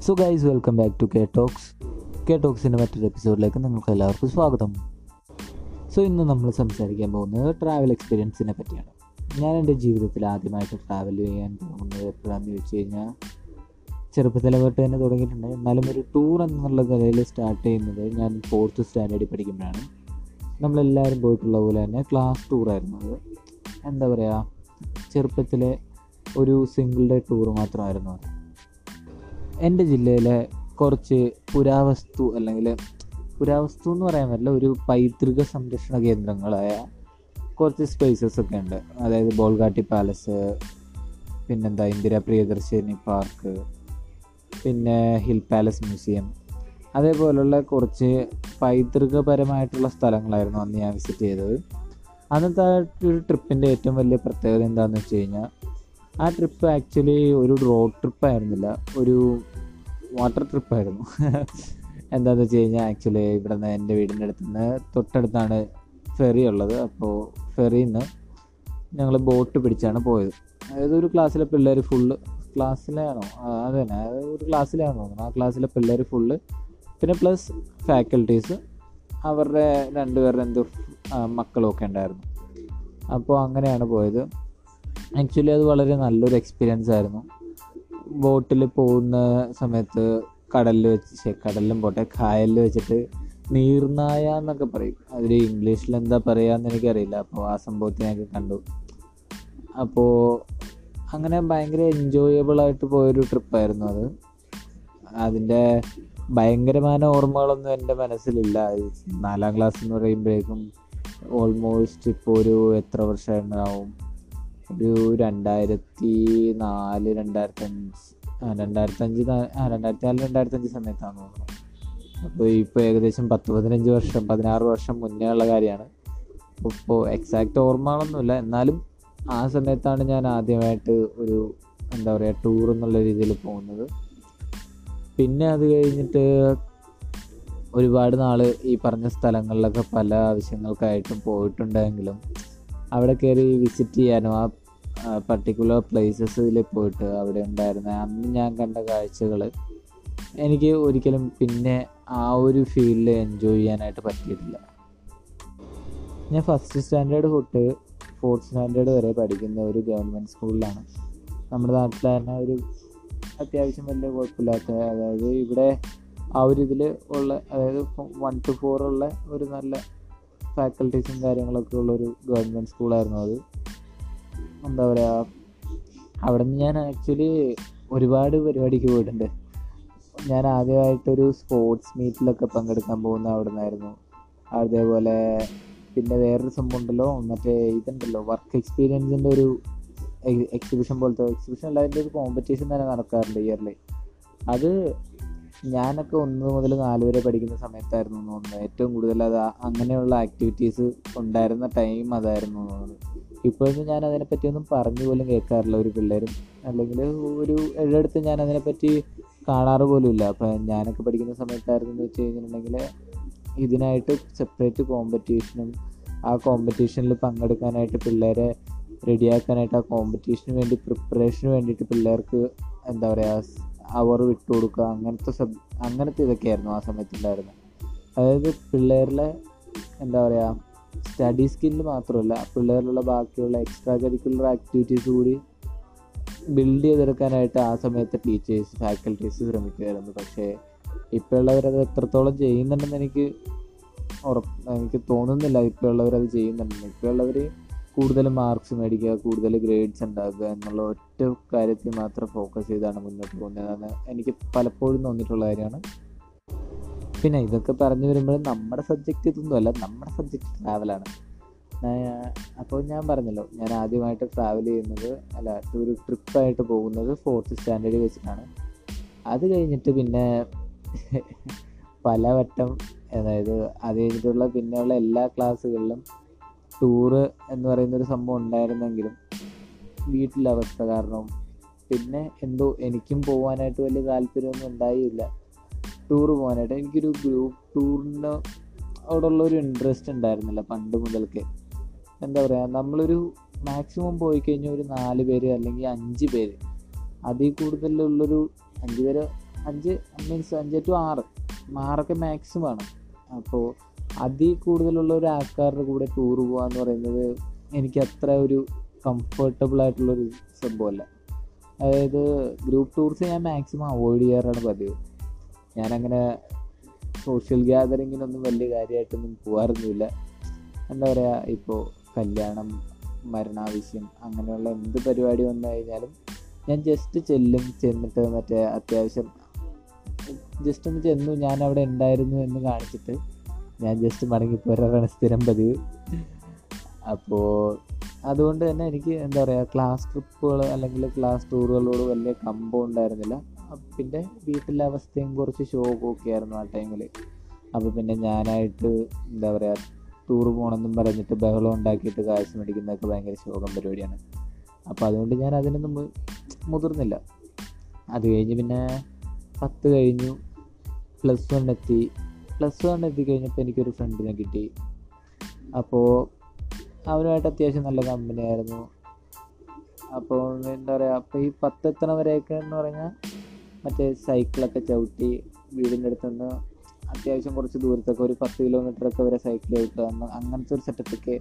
So guys welcome back to K talks K ടോക്സിന്റെ മറ്റൊരു എപ്പിസോഡിലേക്ക് നിങ്ങൾക്ക് എല്ലാവർക്കും സ്വാഗതം. സോ ഇന്ന് നമ്മൾ സംസാരിക്കാൻ പോകുന്നത് ട്രാവൽ എക്സ്പീരിയൻസിനെ പറ്റിയാണ്. ഞാൻ എന്റെ ജീവിതത്തിൽ ആദ്യമായിട്ട് ട്രാവൽ ചെയ്യാൻ പോകുന്നത് എപ്പോഴാണെന്ന് ചോദിച്ചു കഴിഞ്ഞാൽ ചെറുപ്പത്തിലെ തൊട്ട് തന്നെ തുടങ്ങിയിട്ടുണ്ട്. എന്നാലും ഒരു ടൂർ എന്നുള്ള നിലയിൽ സ്റ്റാർട്ട് ചെയ്യുന്നത് ഞാൻ ഫോർത്ത് സ്റ്റാൻഡേർഡിൽ പഠിക്കുമ്പോഴാണ്. നമ്മളെല്ലാവരും പോയിട്ടുള്ള പോലെ തന്നെ ക്ലാസ് ടൂറായിരുന്നു അത്. എന്താ പറയുക ചെറുപ്പത്തിലെ ഒരു സിംഗിൾ ഡേ ടൂർ മാത്രമായിരുന്നു അത്. എന്റെ ജില്ലയിലെ കുറച്ച് പുരാവസ്തു അല്ലെങ്കിൽ പുരാവസ്തു എന്ന് പറയാൻ പറ്റില്ല ഒരു പൈതൃക സംരക്ഷണ കേന്ദ്രങ്ങളായ കുറച്ച് സ്പേസസ് ഒക്കെ ഉണ്ട്. അതായത് ബോൾഗാട്ടി പാലസ് പിന്നെന്താ ഇന്ദിര പ്രിയദർശിനി പാർക്ക് പിന്നെ ഹിൽ പാലസ് മ്യൂസിയം അതേപോലുള്ള കുറച്ച് പൈതൃകപരമായിട്ടുള്ള സ്ഥലങ്ങളായിരുന്നു അന്ന് ഞാൻ വിസിറ്റ് ചെയ്തത്. അന്നത്തെ ഒരു ട്രിപ്പിന്റെ ഏറ്റവും വലിയ പ്രത്യേകത എന്താണെന്ന് വെച്ച് കഴിഞ്ഞാൽ ആ ട്രിപ്പ് ആക്ച്വലി ഒരു റോഡ് ട്രിപ്പ് ആയിരുന്നില്ല. ഒരു വാട്ടർ ട്രിപ്പായിരുന്നു എന്താണെന്ന് വെച്ച് കഴിഞ്ഞാൽ ആക്ച്വലി ഇവിടെ നിന്ന് എന്റെ വീടിന്റെ അടുത്ത് നിന്ന് തൊട്ടടുത്താണ് ഫെറി ഉള്ളത്. അപ്പോൾ ഫെറിയിൽ നിന്ന് ഞങ്ങൾ ബോട്ട് പിടിച്ചാണ് പോയത്. അതായത് ഒരു ക്ലാസ്സിലെ പിള്ളേർ ഫുള്ള് ക്ലാസ്സിലാണോ അത് തന്നെ. ഒരു ക്ലാസ്സിലാണോ ആ ക്ലാസ്സിലെ പിള്ളേർ ഫുള്ള് പിന്നെ പ്ലസ് ഫാക്കൽറ്റീസ് അവരുടെ രണ്ടുപേരുടെ എന്തോ മക്കളും ഒക്കെ ഉണ്ടായിരുന്നു. അപ്പോൾ അങ്ങനെയാണ് പോയത്. ആക്ച്വലി അത് വളരെ നല്ലൊരു എക്സ്പീരിയൻസ് ആയിരുന്നു. ബോട്ടിൽ പോകുന്ന സമയത്ത് കടലിൽ വെച്ച് കടലിലും പോട്ടെ കായലിൽ വെച്ചിട്ട് നീർനായ എന്നൊക്കെ പറയും. അതിൽ ഇംഗ്ലീഷിൽ എന്താ പറയുകയെന്ന് എനിക്കറിയില്ല. അപ്പോൾ ആ സംഭവത്തിനൊക്കെ കണ്ടു. അപ്പോൾ അങ്ങനെ ഭയങ്കര എൻജോയബിൾ ആയിട്ട് പോയൊരു ട്രിപ്പായിരുന്നു അത്. അതിന്റെ ഭയങ്കരമായ ഓർമ്മകളൊന്നും എന്റെ മനസ്സിലില്ല. നാലാം ക്ലാസ് എന്ന് പറയുമ്പോഴേക്കും ഓൾമോസ്റ്റ് ഇപ്പോൾ ഒരു എത്ര വർഷമായിട്ടുണ്ടാവും. ഒരു രണ്ടായിരത്തി നാല് രണ്ടായിരത്തി അഞ്ച് രണ്ടായിരത്തി അഞ്ച് രണ്ടായിരത്തി നാല് രണ്ടായിരത്തി അഞ്ച് സമയത്താണ് തോന്നുന്നത് അപ്പോൾ ഇപ്പോൾ ഏകദേശം പത്ത് പതിനഞ്ച് വർഷം പതിനാറ് വർഷം മുന്നേ ഉള്ള കാര്യമാണ്. ഇപ്പോൾ എക്സാക്റ്റ് ഓർമ്മകളൊന്നുമില്ല. എന്നാലും ആ സമയത്താണ് ഞാൻ ആദ്യമായിട്ട് ഒരു എന്താ പറയുക ടൂർ എന്നുള്ള രീതിയിൽ പോകുന്നത്. പിന്നെ അത് കഴിഞ്ഞിട്ട് ഒരുപാട് നാൾ ഈ പറഞ്ഞ സ്ഥലങ്ങളിലൊക്കെ പല ആവശ്യങ്ങൾക്കായിട്ടും പോയിട്ടുണ്ടെങ്കിലും അവിടെ കയറി വിസിറ്റ് ചെയ്യാനോ ആ പർട്ടിക്കുലർ പ്ലേസസിൽ പോയിട്ട് അവിടെ ഉണ്ടായിരുന്ന. അന്ന് ഞാൻ കണ്ട കാഴ്ചകൾ എനിക്ക് ഒരിക്കലും പിന്നെ ആ ഒരു ഫീൽഡിൽ എൻജോയ് ചെയ്യാനായിട്ട് പറ്റിയിട്ടില്ല. ഞാൻ ഫസ്റ്റ് സ്റ്റാൻഡേർഡ് തൊട്ട് ഫോർത്ത് സ്റ്റാൻഡേർഡ് വരെ പഠിക്കുന്ന ഒരു ഗവൺമെന്റ് സ്കൂളിലാണ് നമ്മുടെ നാട്ടിൽ തന്നെ ഒരു അത്യാവശ്യം വലിയ കുഴപ്പമില്ലാത്ത അതായത് ഇവിടെ ആ ഒരു ഇതിൽ ഉള്ള അതായത് വൺ ടു ഫോർ ഉള്ള ഒരു നല്ല ഫാക്കൽറ്റീസും കാര്യങ്ങളൊക്കെ ഉള്ള ഒരു ഗവൺമെന്റ് സ്കൂളായിരുന്നു അത്. എന്താ പറയുക അവിടെ നിന്ന് ഞാൻ ആക്ച്വലി ഒരുപാട് പരിപാടിക്ക് പോയിട്ടുണ്ട്. ഞാൻ ആദ്യമായിട്ടൊരു സ്പോർട്സ് മീറ്റിലൊക്കെ പങ്കെടുക്കാൻ പോകുന്ന അവിടെ നിന്നായിരുന്നു അതേപോലെ പിന്നെ വേറൊരു സംഭവം ഉണ്ടല്ലോ മറ്റേ ഇതുണ്ടല്ലോ വർക്ക് എക്സ്പീരിയൻസിന്റെ ഒരു എക്സിബിഷൻ പോലത്തെ എക്സിബിഷൻ അല്ല അതിന്റെ ഒരു കോമ്പറ്റീഷൻ തന്നെ നടക്കാറുണ്ട് ഇയർലി അത് ഞാനൊക്കെ ഒന്ന് മുതൽ നാല് വരെ പഠിക്കുന്ന സമയത്തായിരുന്നു തോന്നുന്നത്. ഏറ്റവും കൂടുതൽ അത് അങ്ങനെയുള്ള ആക്ടിവിറ്റീസ് ഉണ്ടായിരുന്ന ടൈം അതായിരുന്നു തോന്നുന്നത്. ഇപ്പോഴും ഞാൻ അതിനെപ്പറ്റി ഒന്നും പറഞ്ഞു പോലും കേൾക്കാറില്ല. ഒരു പിള്ളേരും അല്ലെങ്കിൽ ഒരു എഴുതെടുത്ത് ഞാൻ അതിനെപ്പറ്റി കാണാറ് പോലും ഇല്ല. അപ്പം ഞാനൊക്കെ പഠിക്കുന്ന സമയത്തായിരുന്നു എന്ന് വെച്ച് കഴിഞ്ഞിട്ടുണ്ടെങ്കിൽ ഇതിനായിട്ട് സെപ്പറേറ്റ് കോമ്പറ്റീഷനും ആ കോമ്പറ്റീഷനിൽ പങ്കെടുക്കാനായിട്ട് പിള്ളേരെ റെഡിയാക്കാനായിട്ട് ആ കോമ്പറ്റീഷന് വേണ്ടി പ്രിപ്പറേഷന് വേണ്ടിയിട്ട് പിള്ളേർക്ക് എന്താ പറയുക അവർ വിട്ടു കൊടുക്കുക അങ്ങനത്തെ സബ് അങ്ങനത്തെ ഇതൊക്കെയായിരുന്നു ആ സമയത്തുണ്ടായിരുന്നത്. അതായത് പിള്ളേരിലെ എന്താ പറയുക സ്റ്റഡി സ്കില്ല് മാത്രമല്ല പിള്ളേരിലുള്ള ബാക്കിയുള്ള എക്സ്ട്രാ കരിക്കുലർ ആക്ടിവിറ്റീസ് കൂടി ബിൽഡ് ചെയ്തെടുക്കാനായിട്ട് ആ സമയത്ത് ടീച്ചേഴ്സ് ഫാക്കൽറ്റീസ് ശ്രമിക്കുമായിരുന്നു പക്ഷേ ഇപ്പോൾ ഉള്ളവരത് എത്രത്തോളം ചെയ്യുന്നുണ്ടെന്ന് എനിക്ക് ഉറപ്പ് എനിക്ക് തോന്നുന്നില്ല ഇപ്പോൾ ഉള്ളവരത് ചെയ്യുന്നുണ്ടെന്ന്. ഇപ്പോൾ ഉള്ളവർ കൂടുതൽ മാർക്സ് മേടിക്കുക കൂടുതൽ ഗ്രേഡ്സ് ഉണ്ടാക്കുക എന്നുള്ള ഒറ്റ കാര്യത്തിൽ മാത്രം ഫോക്കസ് ചെയ്താണ് മുന്നോട്ട് പോകുന്നതെന്ന് എനിക്ക് പലപ്പോഴും തോന്നിയിട്ടുള്ള കാര്യമാണ്. പിന്നെ ഇതൊക്കെ പറഞ്ഞു വരുമ്പോൾ നമ്മുടെ സബ്ജക്റ്റ് ഇതൊന്നും അല്ല നമ്മുടെ സബ്ജക്റ്റ് ട്രാവലാണ് അപ്പോൾ ഞാൻ പറഞ്ഞല്ലോ ഞാൻ ആദ്യമായിട്ട് ട്രാവൽ ചെയ്യുന്നത് അല്ല ഒരു ട്രിപ്പായിട്ട് പോകുന്നത് ഫോർത്ത് സ്റ്റാൻഡേർഡ് വെച്ചിട്ടാണ്. അത് കഴിഞ്ഞിട്ട് പിന്നെ പലവട്ടം അതായത് അത് കഴിഞ്ഞിട്ടുള്ള പിന്നെയുള്ള എല്ലാ ക്ലാസ്സുകളിലും ടൂറ് എന്ന് പറയുന്ന ഒരു സംഭവം ഉണ്ടായിരുന്നെങ്കിലും വീട്ടിലെ അവസ്ഥ കാരണം. പിന്നെ എന്തോ എനിക്കും പോകാനായിട്ട് വലിയ താല്പര്യമൊന്നും ഉണ്ടായില്ല. ടൂർ പോകാനായിട്ട് എനിക്കൊരു ഗ്രൂപ്പ് ടൂറിന് അവിടെയുള്ള ഒരു ഇൻട്രസ്റ്റ് ഉണ്ടായിരുന്നില്ല പണ്ട് മുതൽക്കേ. എന്താ പറയുക നമ്മളൊരു മാക്സിമം പോയി കഴിഞ്ഞാൽ ഒരു നാല് പേര് അല്ലെങ്കിൽ അഞ്ച് പേര്. അതിൽ കൂടുതലുള്ളൊരു അഞ്ച് പേര് അഞ്ച് മീൻസ് അഞ്ച് ടു ആറ് ആറൊക്കെ മാക്സിമമാണ് അപ്പോൾ അതിൽ കൂടുതലുള്ള ഒരു ആൾക്കാരുടെ കൂടെ ടൂർ പോകുക എന്ന് പറയുന്നത് എനിക്ക് അത്ര ഒരു കംഫർട്ടബിൾ ആയിട്ടുള്ളൊരു സംഭവമല്ല. അതായത് ഗ്രൂപ്പ് ടൂർസ് ഞാൻ മാക്സിമം അവോയ്ഡ് ചെയ്യാറാണ് പതിവ്. ഞാനങ്ങനെ സോഷ്യൽ ഗ്യാതറിങ്ങിനൊന്നും വലിയ കാര്യമായിട്ടൊന്നും പോകാറൊന്നുമില്ല എന്താ പറയുക ഇപ്പോൾ കല്യാണം മരണാവശ്യം അങ്ങനെയുള്ള എന്ത് പരിപാടി വന്നു കഴിഞ്ഞാലും ഞാൻ ജസ്റ്റ് ചെല്ലും ചെന്നിട്ട് മറ്റേ അത്യാവശ്യം ജസ്റ്റ് ഒന്ന് ചെന്നു ഞാൻ അവിടെ ഉണ്ടായിരുന്നു എന്ന് കാണിച്ചിട്ട് ഞാൻ ജസ്റ്റ് മടങ്ങി പോരാറാണ് സ്ഥിരം പതിവ്. അപ്പോൾ അതുകൊണ്ട് തന്നെ എനിക്ക് എന്താ പറയുക ക്ലാസ് ട്രിപ്പുകൾ അല്ലെങ്കിൽ ക്ലാസ് ടൂറുകളോട് വലിയ കമ്പം ഉണ്ടായിരുന്നില്ല. പിന്നെ വീട്ടിലെ അവസ്ഥയും കുറച്ച് ഷോക്കൊക്കെ ആയിരുന്നു ആ ടൈമിൽ അപ്പോൾ പിന്നെ ഞാനായിട്ട് എന്താ പറയുക ടൂർ പോകണമെന്നും പറഞ്ഞിട്ട് ബഹളം ഉണ്ടാക്കിയിട്ട് കാശ് മേടിക്കുന്നതൊക്കെ ഭയങ്കര ശോകം പരിപാടിയാണ്. അപ്പോൾ അതുകൊണ്ട് ഞാൻ അതിനൊന്നും മുതിർന്നില്ല. അത് കഴിഞ്ഞ് പിന്നെ പത്ത് കഴിഞ്ഞു. പ്ലസ് വൺ എത്തി. പ്ലസ് വൺ എത്തി കഴിഞ്ഞപ്പോൾ എനിക്കൊരു ഫ്രണ്ടിനെ കിട്ടി. അപ്പോൾ അവനുമായിട്ട് അത്യാവശ്യം നല്ല കമ്പനി ആയിരുന്നു. അപ്പോൾ എന്താ പറയുക അപ്പോൾ ഈ പത്തെത്തണ വരെയൊക്കെ എന്ന് പറഞ്ഞാൽ മറ്റേ സൈക്കിളൊക്കെ ചവിട്ടി വീടിന്റെ അടുത്ത് നിന്ന് അത്യാവശ്യം കുറച്ച് ദൂരത്തൊക്കെ ഒരു പത്ത് കിലോമീറ്ററൊക്കെ വരെ സൈക്കിൾ ചവിട്ടുക അങ്ങനത്തെ ഒരു സെറ്റപ്പൊക്കെ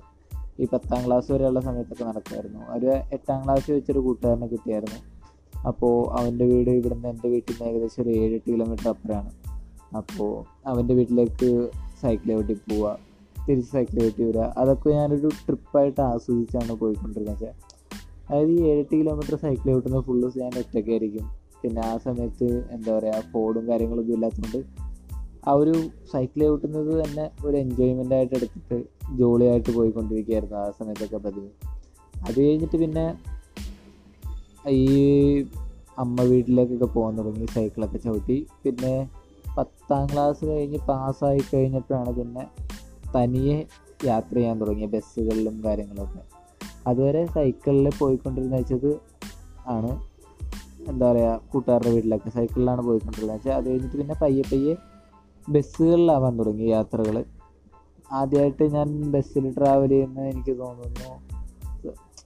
ഈ പത്താം ക്ലാസ് വരെയുള്ള സമയത്തൊക്കെ നടക്കുമായിരുന്നു. ഒരു എട്ടാം ക്ലാസ് വെച്ചൊരു കൂട്ടുകാരനെ കിട്ടിയായിരുന്നു. അപ്പോൾ അവന്റെ വീട് ഇവിടുന്ന് എന്റെ വീട്ടിൽ നിന്ന് ഏകദേശം ഒരു ഏഴെട്ട് കിലോമീറ്റർ അപ്പുറമാണ്. അപ്പോൾ അവന്റെ വീട്ടിലേക്ക് സൈക്കിൾ ചവിട്ടി പോവുക തിരിച്ച് സൈക്കിൾ ചവിട്ടി വരിക അതൊക്കെ ഞാനൊരു ട്രിപ്പായിട്ട് ആസ്വദിച്ചാണ് പോയിക്കൊണ്ടിരുന്നത്. വെച്ചാൽ അതായത് ഈ ഏഴെട്ട് കിലോമീറ്റർ സൈക്കിൾ ചവിട്ടുന്ന ഫുള്ള് ഞാൻ ഒറ്റയ്ക്കായിരിക്കും പിന്നെ ആ സമയത്ത് എന്താ പറയുക ഫോണും കാര്യങ്ങളൊന്നും ഇല്ലാത്തതുകൊണ്ട് ആ ഒരു സൈക്കിൾ ചവിട്ടുന്നത് തന്നെ ഒരു എൻജോയ്മെന്റ് ആയിട്ട് എടുത്തിട്ട് ജോളിയായിട്ട് പോയിക്കൊണ്ടിരിക്കുകയായിരുന്നു ആ സമയത്തൊക്കെ പതിവ്. അത് കഴിഞ്ഞിട്ട് പിന്നെ ഈ അമ്മ വീട്ടിലേക്കൊക്കെ പോകാൻ തുടങ്ങി സൈക്കിളൊക്കെ ചവിട്ടി. പിന്നെ പത്താം ക്ലാസ് കഴിഞ്ഞ് പാസ്സായി കഴിഞ്ഞപ്പോഴാണ് പിന്നെ തനിയെ യാത്ര ചെയ്യാൻ തുടങ്ങിയ ബസ്സുകളിലും കാര്യങ്ങളൊക്കെ. അതുവരെ സൈക്കിളിൽ പോയിക്കൊണ്ടിരുന്ന വെച്ചത് ആണ് എന്താ പറയുക കൂട്ടുകാരുടെ വീട്ടിലൊക്കെ സൈക്കിളിലാണ് പോയിക്കൊണ്ടിരുന്നത്. വെച്ചാൽ അത് കഴിഞ്ഞിട്ട് പിന്നെ പയ്യെ പയ്യെ ബസ്സുകളിലാവാൻ തുടങ്ങി യാത്രകൾ ആദ്യമായിട്ട് ഞാൻ ബസ്സിൽ ട്രാവൽ ചെയ്യുന്നത് എനിക്ക് തോന്നുന്നു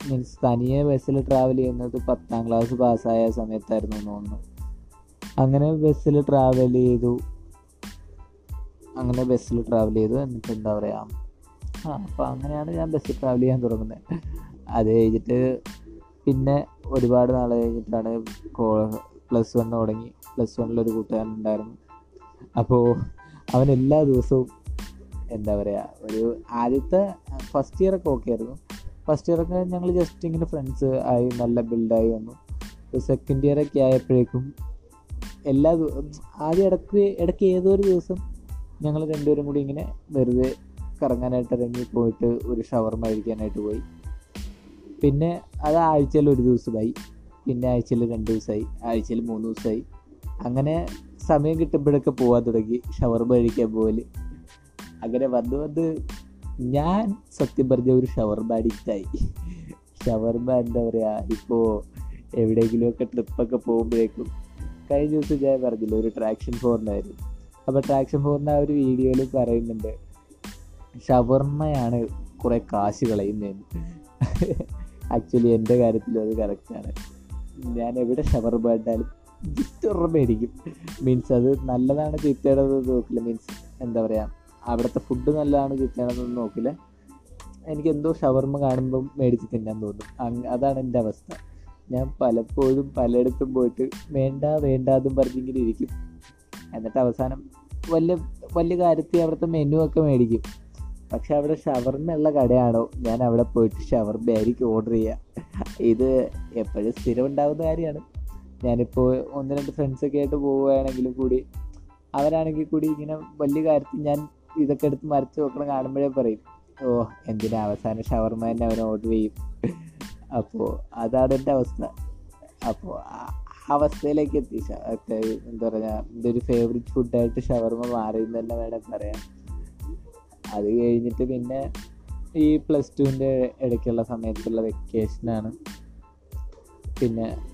മീൻസ് തനിയെ ബസ്സിൽ ട്രാവൽ ചെയ്യുന്നത് പത്താം ക്ലാസ് പാസ്സായ സമയത്തായിരുന്നു തോന്നുന്നു. അങ്ങനെ ബസ്സിൽ ട്രാവൽ ചെയ്തു. അങ്ങനെ ബസ്സിൽ ട്രാവൽ ചെയ്തു. എന്നിട്ട് എന്താ പറയുക ആ അപ്പോൾ അങ്ങനെയാണ് ഞാൻ ബസ്സിൽ ട്രാവൽ ചെയ്യാൻ തുടങ്ങുന്നത് അത് കഴിഞ്ഞിട്ട് പിന്നെ ഒരുപാട് നാൾ കഴിഞ്ഞിട്ടാണ് പ്ലസ് വൺ തുടങ്ങി. പ്ലസ് വണ്ണിലൊരു കൂട്ടുകാരൻ ഉണ്ടായിരുന്നു അപ്പോൾ അവൻ എല്ലാ ദിവസവും എന്താ പറയുക ഒരു ആദ്യത്തെ ഫസ്റ്റ് ഇയർ ഒക്കെ ഓക്കെ ആയിരുന്നു. ഫസ്റ്റ് ഇയർ ഒക്കെ ഞങ്ങൾ ജസ്റ്റ് ഇങ്ങനെ ഫ്രണ്ട്സ് ആയി നല്ല ബിൽഡായി വന്നു. സെക്കൻഡ് ഇയർ ഒക്കെ ആയപ്പോഴേക്കും എല്ലാ ആദ്യം ഇടയ്ക്ക് ഇടയ്ക്ക് ഏതോ ദിവസം ഞങ്ങൾ രണ്ടുപേരും കൂടി ഇങ്ങനെ വെറുതെ കറങ്ങാനായിട്ട് ഇറങ്ങി പോയിട്ട് ഒരു ഷവർമ കഴിക്കാനായിട്ട് പോയി. പിന്നെ അത് ആഴ്ചയിൽ ഒരു ദിവസമായി. പിന്നെ ആഴ്ചയിൽ രണ്ട് ദിവസമായി. ആഴ്ചയിൽ മൂന്ന് ദിവസമായി. അങ്ങനെ സമയം കിട്ടുമ്പോഴൊക്കെ പോകാൻ തുടങ്ങി. ഷവർമ കഴിക്കാൻ പോകൽ അങ്ങനെ വന്ന് വന്ന് ഞാൻ സത്യം പറഞ്ഞ ഒരു ഷവർമ അഡിക്റ്റായി ഷവർമ എന്താ പറയുക ഇപ്പോൾ എവിടെയെങ്കിലുമൊക്കെ ട്രിപ്പൊക്കെ പോകുമ്പോഴേക്കും കഴിഞ്ഞ ദിവസം ഞാൻ പറഞ്ഞില്ല ഒരു ട്രാക്ഷൻ ഫോറിനായിരുന്നു അപ്പോൾ ട്രാക്ഷൻ ഫോറിന്റെ ആ ഒരു വീഡിയോയിൽ പറയുന്നുണ്ട് ഷവർമ്മയാണ് കുറേ കാശ് കളയുന്നതെന്ന്. ആക്ച്വലി എന്റെ കാര്യത്തിലും അത് കറക്റ്റാണ് ഞാൻ എവിടെ ഷവർമ്മ ഇട്ടാലും ഒരെണ്ണം മേടിക്കും. മീൻസ് അത് നല്ലതാണ് ചീത്തയാണെന്ന് നോക്കില്ല. മീൻസ് എന്താ പറയുക അവിടുത്തെ ഫുഡ് നല്ലതാണ് ചീത്തയാണെന്നൊന്നും നോക്കില്ല. എനിക്ക് എന്തോ ഷവർമ കാണുമ്പം മേടിച്ച് തിന്നാൻ തോന്നും. അതാണ് എന്റെ അവസ്ഥ. ഞാൻ പലപ്പോഴും പലയിടത്തും പോയിട്ട് വേണ്ട വേണ്ട എന്നും പറഞ്ഞിങ്ങനെ ഇരിക്കും. എന്നിട്ട് അവസാനം വലിയ വലിയ കാര്യത്തിൽ അവിടുത്തെ മെനു ഒക്കെ മേടിക്കും. പക്ഷെ അവിടെ ഷവർമ്മയുള്ള കടയാണോ? ഞാൻ അവിടെ പോയിട്ട് ഷവർമ ആയിരിക്കും ഓർഡർ ചെയ്യുക ഇത് എപ്പോഴും സ്ഥിരം ഉണ്ടാകുന്ന കാര്യമാണ്. ഞാനിപ്പോൾ ഒന്ന് രണ്ട് ഫ്രണ്ട്സൊക്കെ ആയിട്ട് പോവുകയാണെങ്കിലും കൂടി അവരാണെങ്കിൽ കൂടി ഇങ്ങനെ വലിയ കാര്യത്തിൽ ഞാൻ ഇതൊക്കെ എടുത്ത് മറിച്ച് നോക്കണം കാണുമ്പോഴേ പറയും ഓ എന്തിനാ അവസാനം ഷവർമ തന്നെ അവൻ ഓർഡർ ചെയ്യും? അപ്പോൾ അതാണ് എന്റെ അവസ്ഥ. അപ്പോൾ അവസ്ഥയിലേക്ക് എത്തി. എന്താ പറയുക എന്റെ ഒരു ഫേവറേറ്റ് ഫുഡായിട്ട് ഷവർമ മാറിയെന്ന് തന്നെ വേണം പറയാൻ. അത് കഴിഞ്ഞിട്ട് പിന്നെ ഈ പ്ലസ് ടുവിന്റെ ഇടയ്ക്കുള്ള സമയത്തുള്ള വെക്കേഷനാണ് പിന്നെ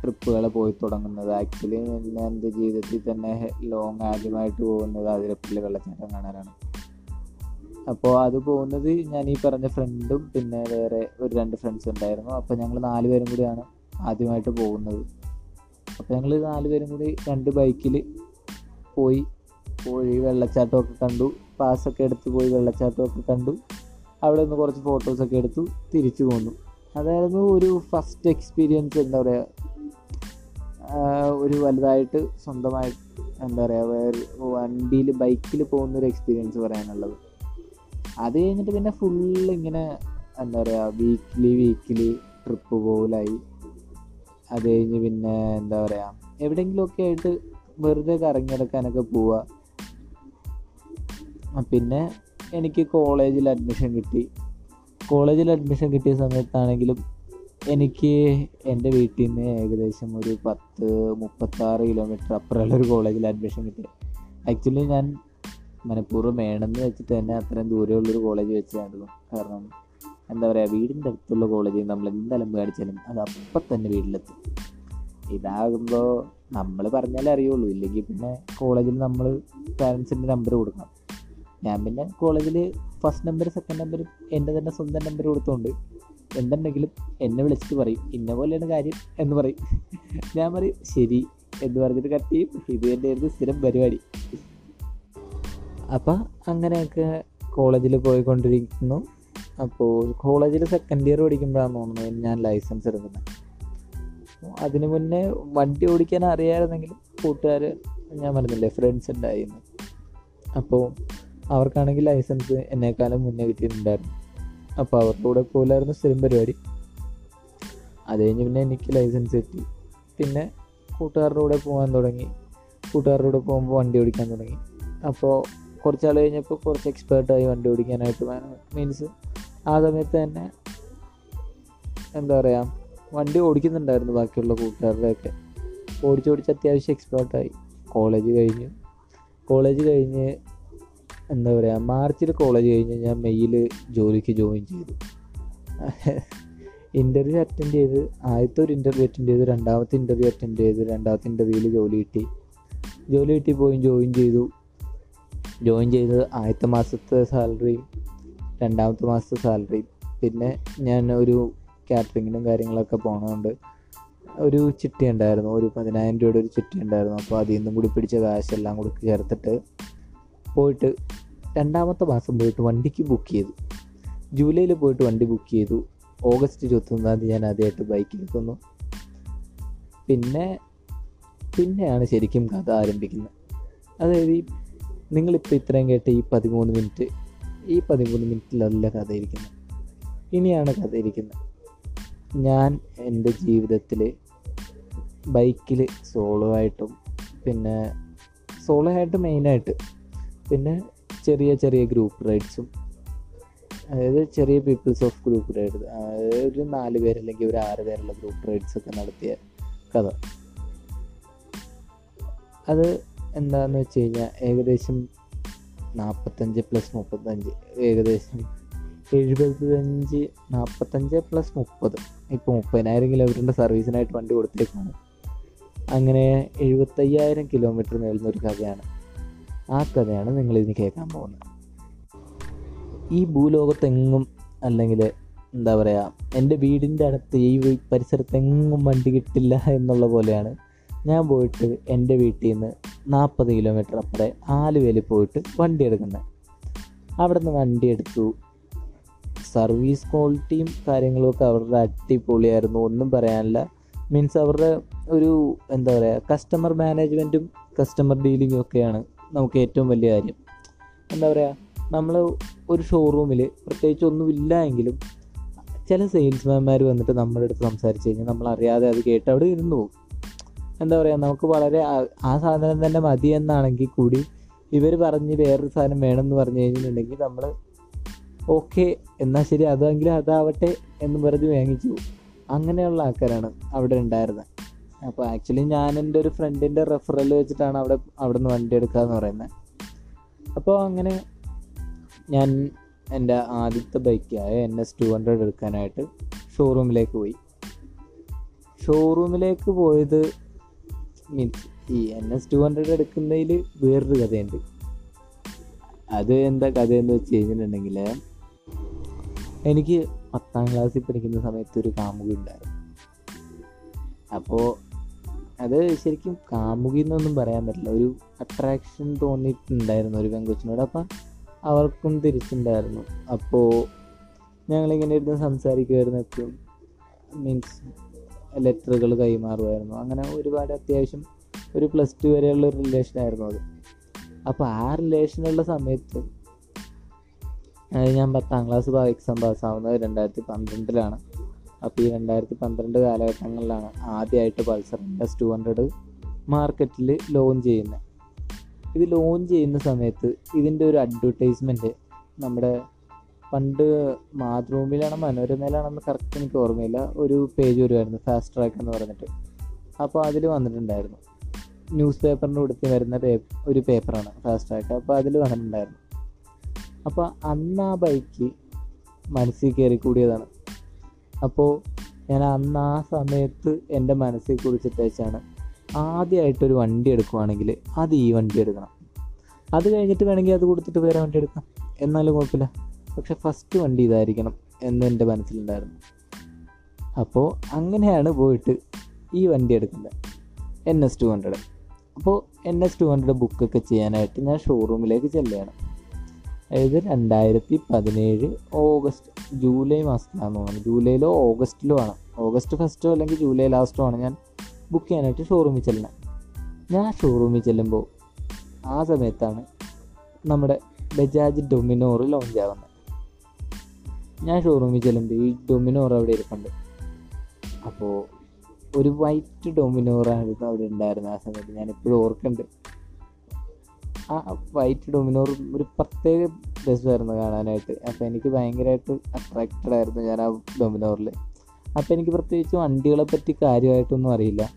ട്രിപ്പുകൾ പോയി തുടങ്ങുന്നത്. ആക്ച്വലി എന്റെ ജീവിതത്തിൽ തന്നെ ലോങ് ആദ്യമായിട്ട് പോകുന്നത് അതിരപ്പള്ളി വെള്ളച്ചാട്ടം കാണാനാണ്. അപ്പോൾ അത് പോകുന്നത് ഞാൻ ഈ പറഞ്ഞ ഫ്രണ്ടും പിന്നെ വേറെ ഒരു രണ്ട് ഫ്രണ്ട്സ് ഉണ്ടായിരുന്നു. അപ്പോൾ ഞങ്ങൾ നാല് പേരും കൂടിയാണ് ആദ്യമായിട്ട് പോകുന്നത്. അപ്പോൾ ഞങ്ങൾ നാല് പേരും കൂടി രണ്ട് ബൈക്കിൽ പോയി പോയി വെള്ളച്ചാട്ടമൊക്കെ കണ്ടു. പാസ്സൊക്കെ എടുത്ത് പോയി വെള്ളച്ചാട്ടമൊക്കെ കണ്ടു. അവിടെ നിന്ന് കുറച്ച് ഫോട്ടോസൊക്കെ എടുത്തു തിരിച്ചു പോന്നു. അതായിരുന്നു ഒരു ഫസ്റ്റ് എക്സ്പീരിയൻസ് എന്താ പറയുക ഒരു വലുതായിട്ട് സ്വന്തമായിട്ട് എന്താ പറയുക വണ്ടിയിൽ ബൈക്കിൽ പോകുന്ന ഒരു എക്സ്പീരിയൻസ് പറയാനുള്ളത്. അത് കഴിഞ്ഞിട്ട് പിന്നെ ഫുൾ ഇങ്ങനെ എന്താ പറയുക വീക്ക്ലി വീക്ക്ലി ട്രിപ്പ് പോലായി അത് കഴിഞ്ഞ് പിന്നെ എന്താ പറയുക എവിടെയെങ്കിലുമൊക്കെ ആയിട്ട് വെറുതെ കറങ്ങി നടക്കാനൊക്കെ പോവുക പിന്നെ എനിക്ക് കോളേജിൽ അഡ്മിഷൻ കിട്ടി. കോളേജിൽ അഡ്മിഷൻ കിട്ടിയ സമയത്താണെങ്കിലും എനിക്ക് എന്റെ വീട്ടിൽ നിന്ന് ഏകദേശം ഒരു പത്ത് മുപ്പത്താറ് കിലോമീറ്റർ അപ്പുറമുള്ള ഒരു കോളേജിൽ അഡ്മിഷൻ കിട്ടി. ആക്ച്വലി ഞാൻ മനഃപൂർവം വേണമെന്ന് വെച്ചിട്ട് തന്നെ അത്രയും ദൂരമുള്ളൊരു കോളേജ് വെച്ചായിരുന്നു കാരണം എന്താ പറയുക വീടിന്റെ അടുത്തുള്ള കോളേജിൽ നമ്മൾ എന്തെല്ലാം മേടിച്ചാലും അത് അപ്പം തന്നെ വീട്ടിലെത്തും. ഇതാകുമ്പോൾ നമ്മൾ പറഞ്ഞാലേ അറിയുള്ളൂ. ഇല്ലെങ്കിൽ പിന്നെ കോളേജിൽ നമ്മൾ പാരൻസിന്റെ നമ്പർ കൊടുക്കണം. ഞാൻ പിന്നെ കോളേജിൽ ഫസ്റ്റ് നമ്പർ സെക്കൻഡ് നമ്പർ എന്റെ തന്നെ സ്വന്തം നമ്പർ കൊടുത്തോണ്ട് എന്തുണ്ടെങ്കിലും എന്നെ വിളിച്ചിട്ട് പറയും. ഇന്ന പോലെയാണ് കാര്യം എന്ന് പറയും. ഞാൻ പറയും ശരി എന്ന് പറഞ്ഞിട്ട് കട്ട് ചെയ്യും. ഇത് തന്നെയായിരുന്നു സ്ഥിരം പരിപാടി. അപ്പം അങ്ങനെയൊക്കെ കോളേജിൽ പോയിക്കൊണ്ടിരിക്കുന്നു. അപ്പോൾ കോളേജിൽ സെക്കൻഡ് ഇയർ പഠിക്കുമ്പോഴാണ് തോന്നുന്നത് ഞാൻ ലൈസൻസ് എടുക്കുന്നത്. അതിന് മുന്നേ വണ്ടി ഓടിക്കാൻ അറിയാമായിരുന്നെങ്കിൽ കൂട്ടുകാർ ഞാൻ പറഞ്ഞില്ലേ ഫ്രണ്ട്സ് ഉണ്ടായിരുന്നു. അപ്പോൾ അവർക്കാണെങ്കിൽ ലൈസൻസ് എന്നെക്കാളും മുന്നേ കിട്ടിയിട്ടുണ്ടായിരുന്നു. അപ്പോൾ അവരുടെ കൂടെ പോലായിരുന്നു സ്ഥിരം പരിപാടി. അത് കഴിഞ്ഞ് പിന്നെ എനിക്ക് ലൈസൻസ് കിട്ടി. പിന്നെ കൂട്ടുകാരുടെ കൂടെ പോകാൻ തുടങ്ങി. കൂട്ടുകാരുടെ കൂടെ പോകുമ്പോൾ വണ്ടി ഓടിക്കാൻ തുടങ്ങി. അപ്പോൾ കുറച്ച് നാൾ കഴിഞ്ഞപ്പോൾ കുറച്ച് എക്സ്പേർട്ടായി വണ്ടി ഓടിക്കാനായിട്ട് മീൻസ് ആ സമയത്ത് തന്നെ എന്താ പറയുക വണ്ടി ഓടിക്കുന്നുണ്ടായിരുന്നു ബാക്കിയുള്ള കൂട്ടുകാരുടെയൊക്കെ. ഓടിച്ചോടിച്ച് അത്യാവശ്യം എക്സ്പേർട്ടായി കോളേജ് കഴിഞ്ഞു. കോളേജ് കഴിഞ്ഞ് എന്താ പറയുക മാർച്ചിൽ കോളേജ് കഴിഞ്ഞ് ഞാൻ മെയ്യിൽ ജോലിക്ക് ജോയിൻ ചെയ്തു. ഇന്റർവ്യൂ അറ്റൻഡ് ചെയ്ത് ആദ്യത്തെ ഒരു ഇന്റർവ്യൂ അറ്റൻഡ് ചെയ്ത് രണ്ടാമത്തെ ഇന്റർവ്യൂ അറ്റൻഡ് ചെയ്ത് രണ്ടാമത്തെ ഇന്റർവ്യൂവിൽ ജോലി കിട്ടി. ജോലി കിട്ടി പോയി ജോയിൻ ചെയ്തു. ജോയിൻ ചെയ്ത് ആദ്യത്തെ മാസത്തെ സാലറിയും രണ്ടാമത്തെ മാസത്തെ സാലറി പിന്നെ ഞാൻ ഒരു കാറ്ററിങ്ങിനും കാര്യങ്ങളൊക്കെ പോണതുകൊണ്ട് ഒരു ചിട്ടി ഉണ്ടായിരുന്നു. ഒരു പതിനായിരം രൂപയുടെ ഒരു ചിട്ടി ഉണ്ടായിരുന്നു. അപ്പോൾ അതിൽ നിന്നും കൂടി പിടിച്ച കാശെല്ലാം കൂടി ചേർത്തിട്ട് പോയിട്ട് രണ്ടാമത്തെ മാസം പോയിട്ട് വണ്ടിക്ക് ബുക്ക് ചെയ്തു. ജൂലൈയിൽ പോയിട്ട് വണ്ടി ബുക്ക് ചെയ്തു. ഓഗസ്റ്റ് ഇരുപത്തൊന്നാം തീയതി ഞാൻ ആദ്യമായിട്ട് ബൈക്കിൽ നിൽക്കുന്നു പിന്നെ പിന്നെയാണ് ശരിക്കും കഥ ആരംഭിക്കുന്നത്. അതായത് ഈ നിങ്ങളിപ്പോൾ ഇത്രയും കേട്ട ഈ പതിമൂന്ന് മിനിറ്റ് ഈ പതിമൂന്ന് മിനിറ്റിലല്ല കഥയിരിക്കുന്നത് ഇനിയാണ് കഥയിരിക്കുന്നത്. ഞാൻ എന്റെ ജീവിതത്തിൽ ബൈക്കിൽ സോളോ ആയിട്ടും പിന്നെ സോളോ ആയിട്ട് മെയിനായിട്ട് പിന്നെ ചെറിയ ചെറിയ ഗ്രൂപ്പ് റൈഡ്സും അതായത് ചെറിയ പീപ്പിൾസ് ഓഫ് ഗ്രൂപ്പ് റൈഡ് ഒരു നാല് പേരല്ലെങ്കിൽ ഒരു ആറ് പേരുള്ള ഗ്രൂപ്പ് റൈഡ്സ് ഒക്കെ നടത്തിയ കഥ. അത് എന്താണെന്ന് വെച്ച് കഴിഞ്ഞാൽ ഏകദേശം നാൽപ്പത്തഞ്ച് പ്ലസ് മുപ്പത്തഞ്ച് ഏകദേശം എഴുപത്തഞ്ച് നാൽപ്പത്തഞ്ച് പ്ലസ് മുപ്പത്. ഇപ്പോൾ മുപ്പതിനായിരം കിലോമീറ്ററിന്റെ സർവീസിനായിട്ട് വണ്ടി കൊടുത്തേക്കാണ് അങ്ങനെ എഴുപത്തയ്യായിരം കിലോമീറ്റർ നീളുന്ന ഒരു കഥയാണ്. ആ കഥയാണ് നിങ്ങൾ ഇതിന് കേൾക്കാൻ പോകുന്നത്. ഈ ഭൂലോകത്തെങ്ങും അല്ലെങ്കിൽ എന്താ പറയുക എന്റെ വീടിന്റെ അടുത്ത് ഈ പരിസരത്തെങ്ങും വണ്ടി കിട്ടില്ല എന്നുള്ള പോലെയാണ് ഞാൻ പോയിട്ട് എന്റെ വീട്ടിൽ നിന്ന് നാൽപ്പത് കിലോമീറ്റർ അപ്പുറം ആലുവയിൽ പോയിട്ട് വണ്ടി എടുക്കുന്നത് അവിടെ നിന്ന് വണ്ടി എടുത്തു. സർവീസ് ക്വാളിറ്റിയും കാര്യങ്ങളൊക്കെ അവരുടെ അടിപൊളിയായിരുന്നു. ഒന്നും പറയാനില്ല. മീൻസ് അവരുടെ ഒരു എന്താ പറയുക കസ്റ്റമർ മാനേജ്മെന്റും കസ്റ്റമർ ഡീലിങ്ങും ഒക്കെയാണ് നമുക്ക് ഏറ്റവും വലിയ കാര്യം. എന്താ പറയുക നമ്മൾ ഒരു ഷോറൂമിൽ പ്രത്യേകിച്ച് ഒന്നുമില്ല എങ്കിലും ചില സെയിൽസ്മാൻമാർ വന്നിട്ട് നമ്മുടെ അടുത്ത് സംസാരിച്ച് കഴിഞ്ഞാൽ നമ്മൾ അറിയാതെ അത് കേട്ട് അവിടെ ഇരുന്നു പോകും. എന്താ പറയുക നമുക്ക് വളരെ ആ സാധനം തന്നെ മതി എന്നാണെങ്കിൽ കൂടി ഇവർ പറഞ്ഞ് വേറൊരു സാധനം വേണം എന്ന് പറഞ്ഞു കഴിഞ്ഞിട്ടുണ്ടെങ്കിൽ നമ്മൾ ഓക്കെ എന്നാൽ ശരി അതെങ്കിലും അതാവട്ടെ എന്ന് പറഞ്ഞ് വാങ്ങിച്ചു. അങ്ങനെയുള്ള ആൾക്കാരാണ് അവിടെ ഉണ്ടായിരുന്നത് അപ്പോൾ ആക്ച്വലി ഞാൻ എന്റെ ഒരു ഫ്രണ്ടിന്റെ റെഫറൽ വെച്ചിട്ടാണ് അവിടെ അവിടെ നിന്ന് വണ്ടി എടുക്കുക എന്ന് പറയുന്നത് അപ്പോൾ അങ്ങനെ ഞാൻ എന്റെ ആദ്യത്തെ ബൈക്കായ എൻ എസ് ടു ഹൺഡ്രഡ് എടുക്കാനായിട്ട് ഷോറൂമിലേക്ക് പോയി. ഷോറൂമിലേക്ക് പോയത് മീൻസ് ഈ എൻ എസ് ടു ഹൺഡ്രഡ് എടുക്കുന്നതിൽ വേറൊരു കഥയുണ്ട്. അത് എന്താ കഥയെന്ന് വെച്ച് കഴിഞ്ഞിട്ടുണ്ടെങ്കിൽ എനിക്ക് പത്താം ക്ലാസ്സിൽ പഠിക്കുന്ന സമയത്ത് ഒരു കാമുകി ഉണ്ടായിരുന്നു. അപ്പോൾ അത് ശരിക്കും കാമുകി എന്നൊന്നും പറയാൻ പറ്റില്ല. ഒരു അട്രാക്ഷൻ തോന്നിയിട്ടുണ്ടായിരുന്നു ഒരു പെങ്കൊച്ചിനോട് അപ്പം അവർക്കും തിരിച്ചുണ്ടായിരുന്നു. അപ്പോൾ ഞങ്ങളിങ്ങനെ ഇരുന്ന് സംസാരിക്കുമായിരുന്നു എപ്പോഴും മീൻസ് ലെറ്ററുകൾ കൈമാറുമായിരുന്നു. അങ്ങനെ ഒരുപാട് അത്യാവശ്യം ഒരു പ്ലസ് ടു വരെയുള്ള ഒരു റിലേഷനായിരുന്നു അത്. അപ്പോൾ ആ റിലേഷനുള്ള സമയത്ത് ഞാൻ പത്താം ക്ലാസ് എക്സാം പാസ്സാവുന്നത് രണ്ടായിരത്തി പന്ത്രണ്ടിലാണ് അപ്പോൾ ഈ രണ്ടായിരത്തി പന്ത്രണ്ട് കാലഘട്ടങ്ങളിലാണ് ആദ്യമായിട്ട് പൾസർ എസ് ടു ഹൺഡ്രഡ് മാർക്കറ്റിൽ ലോഞ്ച് ചെയ്യുന്നത്. ഇത് ലോഞ്ച് ചെയ്യുന്ന സമയത്ത് ഇതിന്റെ ഒരു അഡ്വർടൈസ്മെന്റ് നമ്മുടെ പണ്ട് മാതൃഭൂമിയിലാണോ മനോരമയിലാണെന്ന് കറക്റ്റ് എനിക്ക് ഓർമ്മയില്ല. ഒരു പേജ് വരുമായിരുന്നു ഫാസ്റ്റ് ട്രാക്ക് എന്ന് പറഞ്ഞിട്ട്. അപ്പോൾ അതിൽ വന്നിട്ടുണ്ടായിരുന്നു. ന്യൂസ് പേപ്പറിന്റെ കൊടുത്ത് വരുന്ന പേ ഒരു പേപ്പറാണ് ഫാസ്റ്റ് ട്രാക്ക് അപ്പോൾ അതിൽ വന്നിട്ടുണ്ടായിരുന്നു. അപ്പോൾ അന്ന് ആ ബൈക്ക് മനസ്സിൽ കയറി കൂടിയതാണ്. അപ്പോൾ ഞാൻ അന്ന് ആ സമയത്ത് എന്റെ മനസ്സിൽ കുറിച്ചിട്ട് വെച്ചാണ് ആദ്യമായിട്ടൊരു വണ്ടി എടുക്കുവാണെങ്കിൽ അത് ഈ വണ്ടി എടുക്കണം. അത് കഴിഞ്ഞിട്ട് വേണമെങ്കിൽ അത് കൊടുത്തിട്ട് വേറെ വണ്ടി എടുക്കാം. എന്നാലും കുഴപ്പമില്ല. പക്ഷെ ഫസ്റ്റ് വണ്ടി ഇതായിരിക്കണം എന്ന് എന്റെ മനസ്സിലുണ്ടായിരുന്നു. അപ്പോൾ അങ്ങനെയാണ് പോയിട്ട് ഈ വണ്ടി എടുക്കുന്നത്. എൻ എസ് ടു ഹൺഡ്രഡ് അപ്പോൾ എൻ എസ് ടു ഹൺഡ്രഡ് ബുക്കൊക്കെ ചെയ്യാനായിട്ട് ഞാൻ ഷോറൂമിലേക്ക് ചെല്ലുകയാണ്. അതായത് രണ്ടായിരത്തി പതിനേഴ് ഓഗസ്റ്റ് ജൂലൈ മാസത്തിലാണെന്ന് തോന്നുന്നു. ജൂലൈയിലോ ഓഗസ്റ്റിലോ ആണ്. ഓഗസ്റ്റ് ഫസ്റ്റോ അല്ലെങ്കിൽ ജൂലൈ ലാസ്റ്റോ ആണ് ഞാൻ ബുക്ക് ചെയ്യാനായിട്ട് ഷോറൂമിൽ ചെല്ലണം ഞാൻ ഷോറൂമിൽ ചെല്ലുമ്പോൾ ആ സമയത്താണ് നമ്മുടെ ബജാജ് ഡൊമിനോർ ലോഞ്ച് ആവുന്നത്. ഞാൻ ഷോറൂമിൽ ചെല്ലുമ്പോൾ ഈ ഡൊമിനോർ അവിടെ ഇരിപ്പുണ്ട്. അപ്പോൾ ഒരു വൈറ്റ് ഡൊമിനോറായിരുന്നു അവിടെ ഉണ്ടായിരുന്നത് ആ സമയത്ത്. ഞാൻ എപ്പോഴും ഓർക്കുന്നുണ്ട്. ആ വൈറ്റ് ഡൊമിനോർ ഒരു പ്രത്യേക രസമായിരുന്നു കാണാനായിട്ട്. അപ്പോൾ എനിക്ക് ഭയങ്കരമായിട്ട് അട്രാക്റ്റഡ് ആയിരുന്നു ഞാൻ ആ ഡൊമിനോറിൽ അപ്പോൾ എനിക്ക് പ്രത്യേകിച്ച് വണ്ടികളെ പറ്റി കാര്യമായിട്ടൊന്നും അറിയില്ല.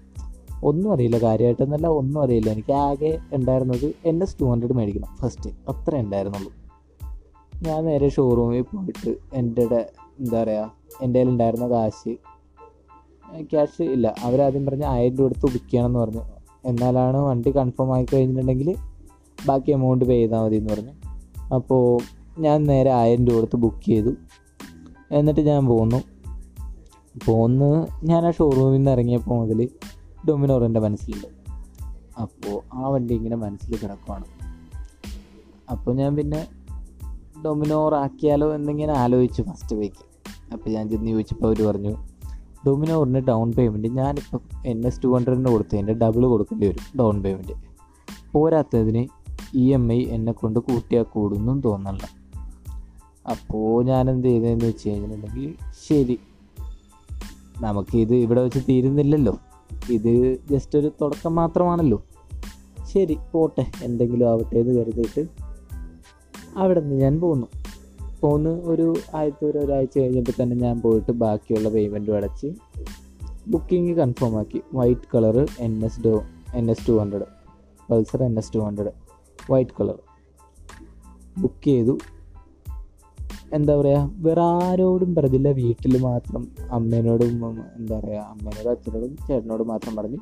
ഒന്നും അറിയില്ല കാര്യമായിട്ടൊന്നല്ല ഒന്നും അറിയില്ല. എനിക്ക് ആകെ ഉണ്ടായിരുന്നത് എൻ എസ് ടു ഹൺഡ്രഡ് മേടിക്കണം. ഫസ്റ്റ് അത്രേ ഉണ്ടായിരുന്നുള്ളൂ. ഞാൻ നേരെ ഷോറൂമിൽ പോയിട്ട് എന്റെ എന്താ പറയുക എന്റെ കയ്യിൽ ഉണ്ടായിരുന്ന കാശ് ക്യാഷ് ഇല്ല. അവരാദ്യം പറഞ്ഞ് ആയിരം രൂപ എടുത്ത് ബുക്ക് പറഞ്ഞു. എന്നാലാണ് വണ്ടി കൺഫേം ആയി കഴിഞ്ഞിട്ടുണ്ടെങ്കിൽ ബാക്കി എമൗണ്ട് പേ ചെയ്താൽ മതി എന്ന് പറഞ്ഞു. അപ്പോൾ ഞാൻ നേരെ ആയിരം രൂപ എടുത്ത് ബുക്ക് ചെയ്തു. എന്നിട്ട് ഞാൻ പോന്നു. പോന്ന് ഞാൻ ആ ഷോറൂമിൽ നിന്ന് ഇറങ്ങിയപ്പോൾ മുതൽ ഡൊമിനോർ എന്റെ മനസ്സിലുണ്ട്. അപ്പോൾ ആ വണ്ടി ഇങ്ങനെ മനസ്സിൽ കിടക്കുവാണ്. അപ്പോൾ ഞാൻ പിന്നെ ഡൊമിനോർ ആക്കിയാലോ എന്നിങ്ങനെ ആലോചിച്ചു ഫസ്റ്റ് വീക്ക് അപ്പോൾ ഞാൻ ചെന്ന് ചോദിച്ചപ്പോൾ അവർ പറഞ്ഞു ഡൊമിനോറിന് ഡൗൺ പേയ്മെന്റ് ഞാനിപ്പോൾ എൻ എസ് ടു ഹൺഡ്രഡിന് കൊടുത്തതിന്റെ ഡബിൾ കൊടുക്കേണ്ടി വരും ഡൗൺ പേയ്മെന്റ് പോരാത്തതിന് ഇ എം ഐ എന്നെ കൊണ്ട് കൂട്ടിയാൽ കൂടുന്നും തോന്നല്ല അപ്പോൾ ഞാൻ ചെയ്തതെന്ന് വെച്ച് കഴിഞ്ഞിട്ടുണ്ടെങ്കിൽ ശരി നമുക്കിത് ഇവിടെ വെച്ച് തീരുന്നില്ലല്ലോ. ഇത് ജസ്റ്റ് ഒരു തുടക്കം മാത്രമാണല്ലോ. ശരി പോട്ടെ. എന്തെങ്കിലും ആവട്ടെ എന്ന് കരുതിയിട്ട് അവിടെ നിന്ന് ഞാൻ പോന്നു. പോന്ന് ഒരു ആദ്യത്തെ ഒരു ഒരാഴ്ച കഴിഞ്ഞപ്പോൾ തന്നെ ഞാൻ പോയിട്ട് ബാക്കിയുള്ള പേയ്മെന്റും അടച്ച് ബുക്കിംഗ് കൺഫേം ആക്കി. വൈറ്റ് കളറ് എൻ എസ് ഡോ N S two hundred Pulsar N S two hundred white colour book ചെയ്തു. എന്താ പറയുക വേറെ ആരോടും പറഞ്ഞില്ല. വീട്ടിൽ മാത്രം. അമ്മേനോടും എന്താ പറയുക അമ്മേനോടും അച്ഛനോടും ചേട്ടനോടും മാത്രം പറഞ്ഞു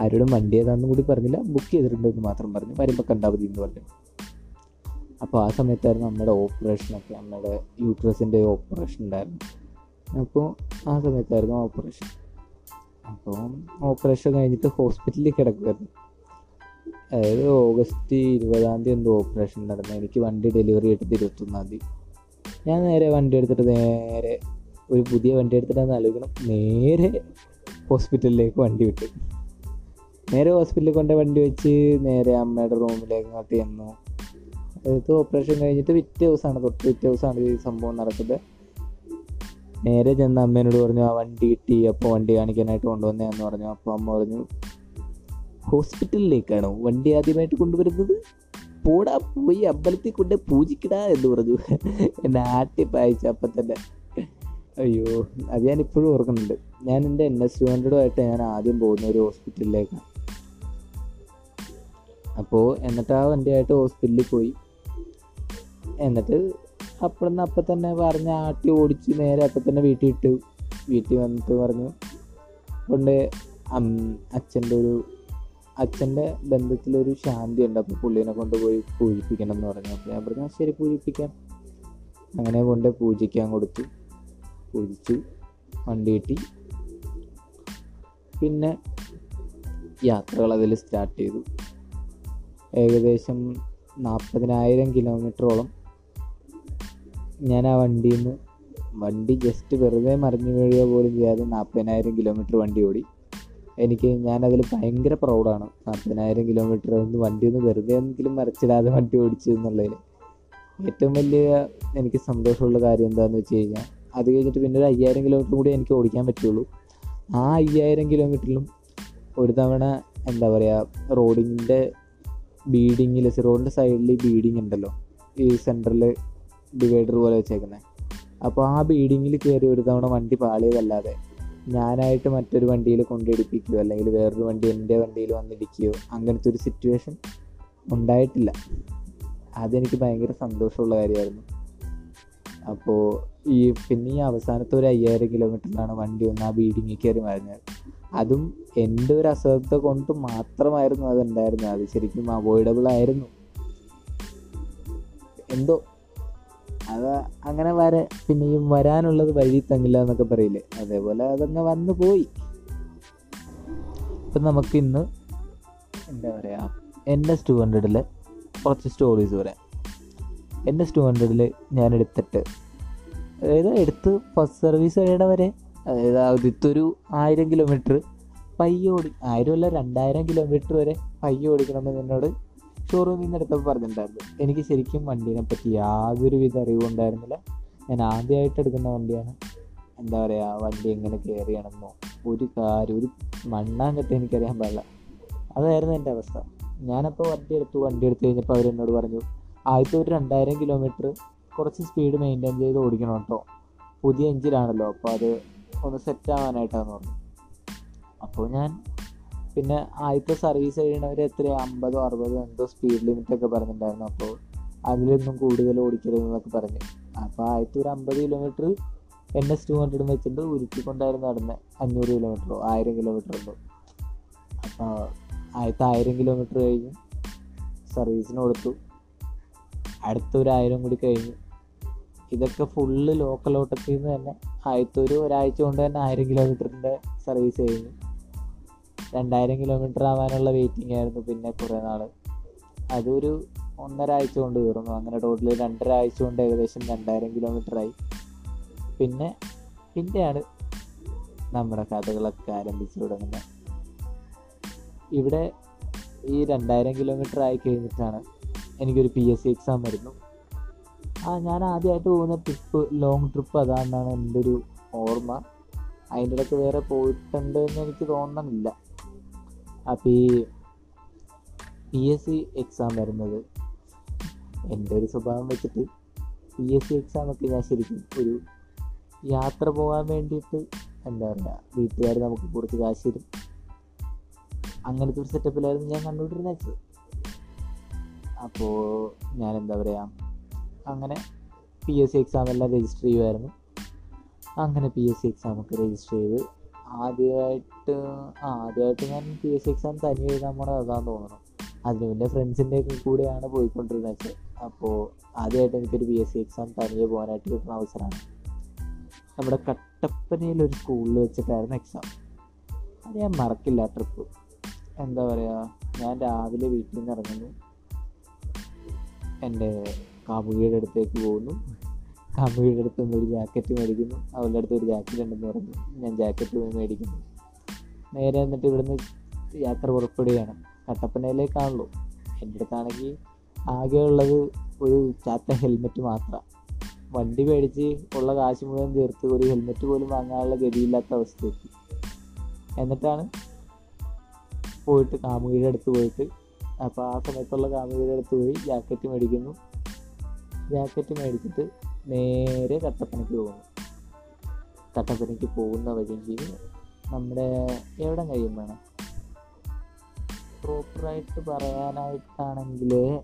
ആരോടും വണ്ടി ഏതാണെന്നും കൂടി പറഞ്ഞില്ല. ബുക്ക് ചെയ്തിട്ടുണ്ടെന്ന് മാത്രം പറഞ്ഞു. വരുമ്പോൾ കണ്ടാൽ എന്ന് പറഞ്ഞു. അപ്പോൾ ആ സമയത്തായിരുന്നു അമ്മയുടെ ഓപ്പറേഷനൊക്കെ അമ്മയുടെ യൂട്രസിന്റെ ഓപ്പറേഷൻ ഉണ്ടായിരുന്നു. അപ്പോൾ ആ സമയത്തായിരുന്നു ഓപ്പറേഷൻ അപ്പോൾ ഓപ്പറേഷൻ കഴിഞ്ഞിട്ട് ഹോസ്പിറ്റലിൽ കിടക്കുമായിരുന്നു അതായത് ഓഗസ്റ്റ് ഇരുപതാം തീയതി എന്തോ ഓപ്പറേഷൻ നടന്നു. എനിക്ക് വണ്ടി ഡെലിവറി എടുത്തത് ഇരുപത്തൊന്നാം തീയതി. ഞാൻ നേരെ വണ്ടി എടുത്തിട്ട് നേരെ ഒരു പുതിയ വണ്ടി എടുത്തിട്ട് ആലോചിക്കണം. നേരെ ഹോസ്പിറ്റലിലേക്ക് വണ്ടി വിട്ടു. നേരെ ഹോസ്പിറ്റലിൽ കൊണ്ട് വണ്ടി വെച്ച് നേരെ അമ്മയുടെ റൂമിലേക്ക് അങ്ങോട്ട് ചെന്നു. അതായത് ഓപ്പറേഷൻ കഴിഞ്ഞിട്ട് പിറ്റേ ദിവസമാണ് തൊട്ട് പിറ്റേ ദിവസമാണ് ഈ സംഭവം നടക്കുന്നത്. നേരെ ചെന്ന് അമ്മേനോട് പറഞ്ഞു ആ വണ്ടി കിട്ടി അപ്പോൾ വണ്ടി കാണിക്കാനായിട്ട് കൊണ്ടുവന്നതെന്ന് പറഞ്ഞു. അപ്പോൾ അമ്മ പറഞ്ഞു ഹോസ്പിറ്റലിലേക്കാണ് വണ്ടി ആദ്യമായിട്ട് കൊണ്ടുവരുന്നത്? പോടാ പോയി അമ്പലത്തിൽ കൊണ്ട് പൂജിക്കടാ എന്ന് പറഞ്ഞു. എന്നെ ആട്ടി പായിച്ച അപ്പം തന്നെ. അയ്യോ അത് ഞാൻ ഇപ്പോഴും ഓർക്കുന്നുണ്ട്. ഞാൻ എന്റെ എൻ എസ് ടു ഹൺഡ്രഡുമായിട്ട് ഞാൻ ആദ്യം പോകുന്ന ഒരു ഹോസ്പിറ്റലിലേക്കാണ് അപ്പോൾ എന്നിട്ട് ആ വണ്ടിയായിട്ട് ഹോസ്പിറ്റലിൽ പോയി. എന്നിട്ട് അപ്പോഴന്ന് അപ്പം തന്നെ പറഞ്ഞ് ആട്ടി ഓടിച്ച് നേരെ അപ്പം തന്നെ വീട്ടിൽ ഇട്ടു വീട്ടിൽ വന്നിട്ട് പറഞ്ഞു കൊണ്ട് അച്ഛന്റെ ഒരു അച്ഛന്റെ ബന്ധത്തിലൊരു ശാന്തി ഉണ്ട് അപ്പോൾ പുള്ളീനെ കൊണ്ടുപോയി പൂജിപ്പിക്കണം എന്ന് പറഞ്ഞു. അപ്പോൾ ഞാൻ പറഞ്ഞു ശരി പൂജിപ്പിക്കാം. അങ്ങനെ കൊണ്ട് പൂജിക്കാൻ കൊടുത്തു. പൂജിച്ചു വണ്ടി കിട്ടി. പിന്നെ യാത്രകൾ അതിൽ സ്റ്റാർട്ട് ചെയ്തു. ഏകദേശം നാൽപ്പതിനായിരം കിലോമീറ്ററോളം ഞാൻ ആ വണ്ടിയിൽ നിന്ന് വണ്ടി ജസ്റ്റ് വെറുതെ മറിഞ്ഞു വീഴുക പോലും ചെയ്യാതെ നാൽപ്പതിനായിരം കിലോമീറ്റർ വണ്ടി ഓടി. എനിക്ക് ഞാനതിൽ ഭയങ്കര പ്രൗഡാണ് നാൽപ്പതിനായിരം കിലോമീറ്റർ ഒന്ന് വണ്ടി ഒന്ന് വെറുതെ എന്തെങ്കിലും മറിച്ചിടാതെ വണ്ടി ഓടിച്ചു എന്നുള്ളതിൽ. ഏറ്റവും വലിയ എനിക്ക് സന്തോഷമുള്ള കാര്യം എന്താണെന്ന് വെച്ച് കഴിഞ്ഞാൽ അത് കഴിഞ്ഞിട്ട് പിന്നെ ഒരു അയ്യായിരം കിലോമീറ്റർ കൂടി എനിക്ക് ഓടിക്കാൻ പറ്റുള്ളൂ. ആ അയ്യായിരം കിലോമീറ്ററിലും ഒരു തവണ എന്താ പറയുക റോഡിന്റെ ബീഡിങ്ങിൽ റോഡിന്റെ സൈഡിൽ ബീഡിങ് ഉണ്ടല്ലോ. ഈ സെന്ററിൽ ഡിവൈഡർ പോലെ വെച്ചേക്കുന്നത് അപ്പോൾ ആ ബീഡിങ്ങിൽ കയറി ഒരു തവണ വണ്ടി പാളിയതല്ലാതെ ഞാനായിട്ട് മറ്റൊരു വണ്ടിയിൽ കൊണ്ടിടിപ്പിക്കുകയോ അല്ലെങ്കിൽ വേറൊരു വണ്ടി എന്റെ വണ്ടിയിൽ വന്നിടിക്കുകയോ അങ്ങനത്തെ ഒരു സിറ്റുവേഷൻ ഉണ്ടായിട്ടില്ല. അതെനിക്ക് ഭയങ്കര സന്തോഷമുള്ള കാര്യമായിരുന്നു. അപ്പോൾ ഈ പിന്നെ ഈ അവസാനത്തെ ഒരു അയ്യായിരം കിലോമീറ്ററിലാണ് വണ്ടി ഒന്ന് ആ ബീഡിങ്ങിൽ കയറി മറിഞ്ഞത്. അതും എന്റെ ഒരു അശ്രദ്ധ കൊണ്ട് മാത്രമായിരുന്നു അതുണ്ടായിരുന്നത് അത് ശരിക്കും അവോയ്ഡബിൾ ആയിരുന്നു. എന്തോ അത് അങ്ങനെ വര പിന്നെയും വരാനുള്ളത് വഴി തങ്ങില്ല എന്നൊക്കെ പറയില്ലേ? അതേപോലെ അതങ്ങ് വന്നു പോയി. ഇപ്പം നമുക്ക് ഇന്ന് എന്താ പറയുക എൻ എസ് ടു ഹൺഡ്രഡിലെ കുറച്ച് സ്റ്റോറീസ് പറയാം. എൻ എസ് ടു ഹൺഡ്രഡിൽ ഞാൻ എടുത്തിട്ട് അതായത് എടുത്ത് ഫസ്റ്റ് സർവീസ് കഴിയണ വരെ? അതായത് ആദ്യത്തെ ഒരു ആയിരം കിലോമീറ്റർ പയ്യോടി ഓടി ആയിരം അല്ല രണ്ടായിരം കിലോമീറ്റർ വരെ പയ്യെ എന്നോട് ഷോറൂമിൽ നിന്ന് എടുത്തപ്പോൾ പറഞ്ഞിട്ടുണ്ടായിരുന്നു. എനിക്ക് ശരിക്കും വണ്ടീനെ പറ്റി യാതൊരുവിധ അറിവും ഉണ്ടായിരുന്നില്ല. ഞാൻ ആദ്യമായിട്ട് എടുക്കുന്ന വണ്ടിയാണ്. എന്താ പറയുക വണ്ടി എങ്ങനെ ചെയ്യണമെന്നോ ഒരു കാര്യം ഒരു മണ്ണാങ്കത്തെ എനിക്കറിയാൻ പാടില്ല. അതായിരുന്നു എന്റെ അവസ്ഥ. ഞാനപ്പോൾ വണ്ടി എടുത്തു. വണ്ടി എടുത്തു കഴിഞ്ഞപ്പോൾ അവരെന്നോട് പറഞ്ഞു ആദ്യത്തെ ഒരു രണ്ടായിരം കിലോമീറ്റർ കുറച്ച് സ്പീഡ് മെയിന്റെയിൻ ചെയ്ത് ഓടിക്കണം കേട്ടോ. പുതിയ എഞ്ചിനാണല്ലോ അപ്പോൾ അത് ഒന്ന് സെറ്റ് ആവാനായിട്ടാണെന്ന് പറഞ്ഞു. അപ്പോൾ ഞാൻ പിന്നെ ആദ്യത്തെ സർവീസ് കഴിയണവർ എത്ര അമ്പതോ അറുപതോ എന്തോ സ്പീഡ് ലിമിറ്റ് ഒക്കെ പറഞ്ഞിട്ടുണ്ടായിരുന്നു. അപ്പോൾ അതിലൊന്നും കൂടുതൽ ഓടിക്കരുതെന്നൊക്കെ പറഞ്ഞു. അപ്പോൾ ആദ്യത്തെ ഒരു അമ്പത് kilometre N S two hundred വെച്ചിട്ട് ഉരുട്ടിക്കൊണ്ടായിരുന്നു നടന്നത് അഞ്ഞൂറ് കിലോമീറ്ററോ ആയിരം കിലോമീറ്ററുണ്ടോ അപ്പോൾ ആദ്യത്തെ ആയിരം കിലോമീറ്റർ കഴിഞ്ഞു സർവീസിന് കൊടുത്തു. അടുത്തൊരായിരം കൂടി കഴിഞ്ഞു. ഇതൊക്കെ ഫുള്ള് ലോക്കൽ ഓട്ടത്തിൽ നിന്ന് തന്നെ ആദ്യത്തെ ഒരു ഒരാഴ്ച കൊണ്ട് തന്നെ ആയിരം കിലോമീറ്ററിന്റെ സർവീസ് കഴിഞ്ഞു രണ്ടായിരം കിലോമീറ്റർ ആവാനുള്ള വെയിറ്റിംഗ് ആയിരുന്നു പിന്നെ കുറേ നാൾ അതൊരു ഒന്നര ആഴ്ച കൊണ്ട് തീർന്നു. അങ്ങനെ ടോട്ടൽ രണ്ടര ആഴ്ച കൊണ്ട് ഏകദേശം രണ്ടായിരം കിലോമീറ്റർ ആയി. പിന്നെ പിന്നെയാണ് നമ്മുടെ കഥകളൊക്കെ ആരംഭിച്ചു തുടങ്ങുന്നത്. ഇവിടെ ഈ രണ്ടായിരം കിലോമീറ്റർ ആയി കഴിഞ്ഞിട്ടാണ് എനിക്കൊരു പി എസ് സി എക്സാം വരുന്നു. ആ ഞാൻ ആദ്യമായിട്ട് പോകുന്ന ട്രിപ്പ് ലോങ് ട്രിപ്പ് അതാണെന്നാണ് എന്റെ ഒരു ഓർമ്മ. അതിന്റെ ഇടയ്ക്ക് വേറെ പോയിട്ടുണ്ട് എന്ന് എനിക്ക് തോന്നണില്ല. അപ്പോൾ ഈ പി എസ് സി എക്സാം വരുന്നത്. എന്റെ ഒരു സ്വഭാവം വെച്ചിട്ട് പി എസ് സി എക്സാമൊക്കെ ഞാൻ ശരിക്കും ഒരു യാത്ര പോകാൻ വേണ്ടിയിട്ട് എന്താ പറയുക വീട്ടുകാർ നമുക്ക് കുറച്ച് കാശ് തരും. അങ്ങനത്തെ ഒരു സെറ്റപ്പിലായിരുന്നു ഞാൻ കണ്ടുകൊണ്ടിരുന്ന വെച്ചത് അപ്പോൾ ഞാൻ എന്താ പറയുക അങ്ങനെ പി എസ് സി എക്സാം എല്ലാം രജിസ്റ്റർ ചെയ്യുമായിരുന്നു അങ്ങനെ പി എസ് സി എക്സാമൊക്കെ രജിസ്റ്റർ ചെയ്ത് ആദ്യമായിട്ട് ആ ആദ്യമായിട്ട് ഞാൻ പി എസ് സി എക്സാം തനിയെ എഴുതാൻ പോണത് അതാന്ന് തോന്നുന്നു. അതിന് പിന്നെ ഫ്രണ്ട്സിന്റെ ഒക്കെ കൂടെയാണ് പോയിക്കൊണ്ടിരുന്നത്. അപ്പോൾ ആദ്യമായിട്ട് എനിക്കൊരു പി എസ് സി എക്സാം തനിയെ പോകാനായിട്ട് കിട്ടുന്ന അവസരമാണ്. നമ്മുടെ കട്ടപ്പനയിൽ ഒരു സ്കൂളിൽ വെച്ചിട്ടായിരുന്നു എക്സാം അത് ഞാൻ മറക്കില്ല ട്രിപ്പ് എന്താ പറയുക ഞാൻ രാവിലെ വീട്ടിൽ നിന്ന് ഇറങ്ങുന്നു. എന്റെ കാമുകിയുടെ അടുത്തേക്ക് പോകുന്നു. കാമുകിയുടെ അടുത്ത് നിന്ന് ഒരു ജാക്കറ്റ് മേടിക്കുന്നു. അവളുടെ അടുത്ത് ഒരു ജാക്കറ്റ് ഉണ്ടെന്ന് പറഞ്ഞു. ഞാൻ ജാക്കറ്റ് മേടിക്കുന്നു. നേരെ എന്നിട്ട് ഇവിടുന്ന് യാത്ര പുറപ്പെടുകയാണ്. കട്ടപ്പനയിലേക്കാണല്ലോ. എന്റെ അടുത്താണെങ്കിൽ ആകെ ഉള്ളത് ഒരു ചാത്ത ഹെൽമെറ്റ് മാത്രമാണ് വണ്ടി മേടിച്ച് ഉള്ള കാശ് മുഴുവൻ തീർത്ത് ഒരു ഹെൽമെറ്റ് പോലും വാങ്ങാനുള്ള ഗതിയില്ലാത്ത അവസ്ഥയെത്തി എന്നിട്ടാണ് പോയിട്ട് കാമുകിയുടെ അടുത്ത് പോയിട്ട് അപ്പോൾ ആ സമയത്തുള്ള കാമുകിയുടെ അടുത്ത് പോയി ജാക്കറ്റ് മേടിക്കുന്നു. ജാക്കറ്റ് മേടിച്ചിട്ട് നേരെ കട്ടപ്പനയ്ക്ക് പോകുന്നു. കട്ടപ്പനയ്ക്ക് പോകുന്ന വഴിക്ക് നമ്മുടെ എവിടെ കഴിയും വേണം? പ്രോപ്പറായിട്ട് പറയാനായിട്ടാണെങ്കിൽ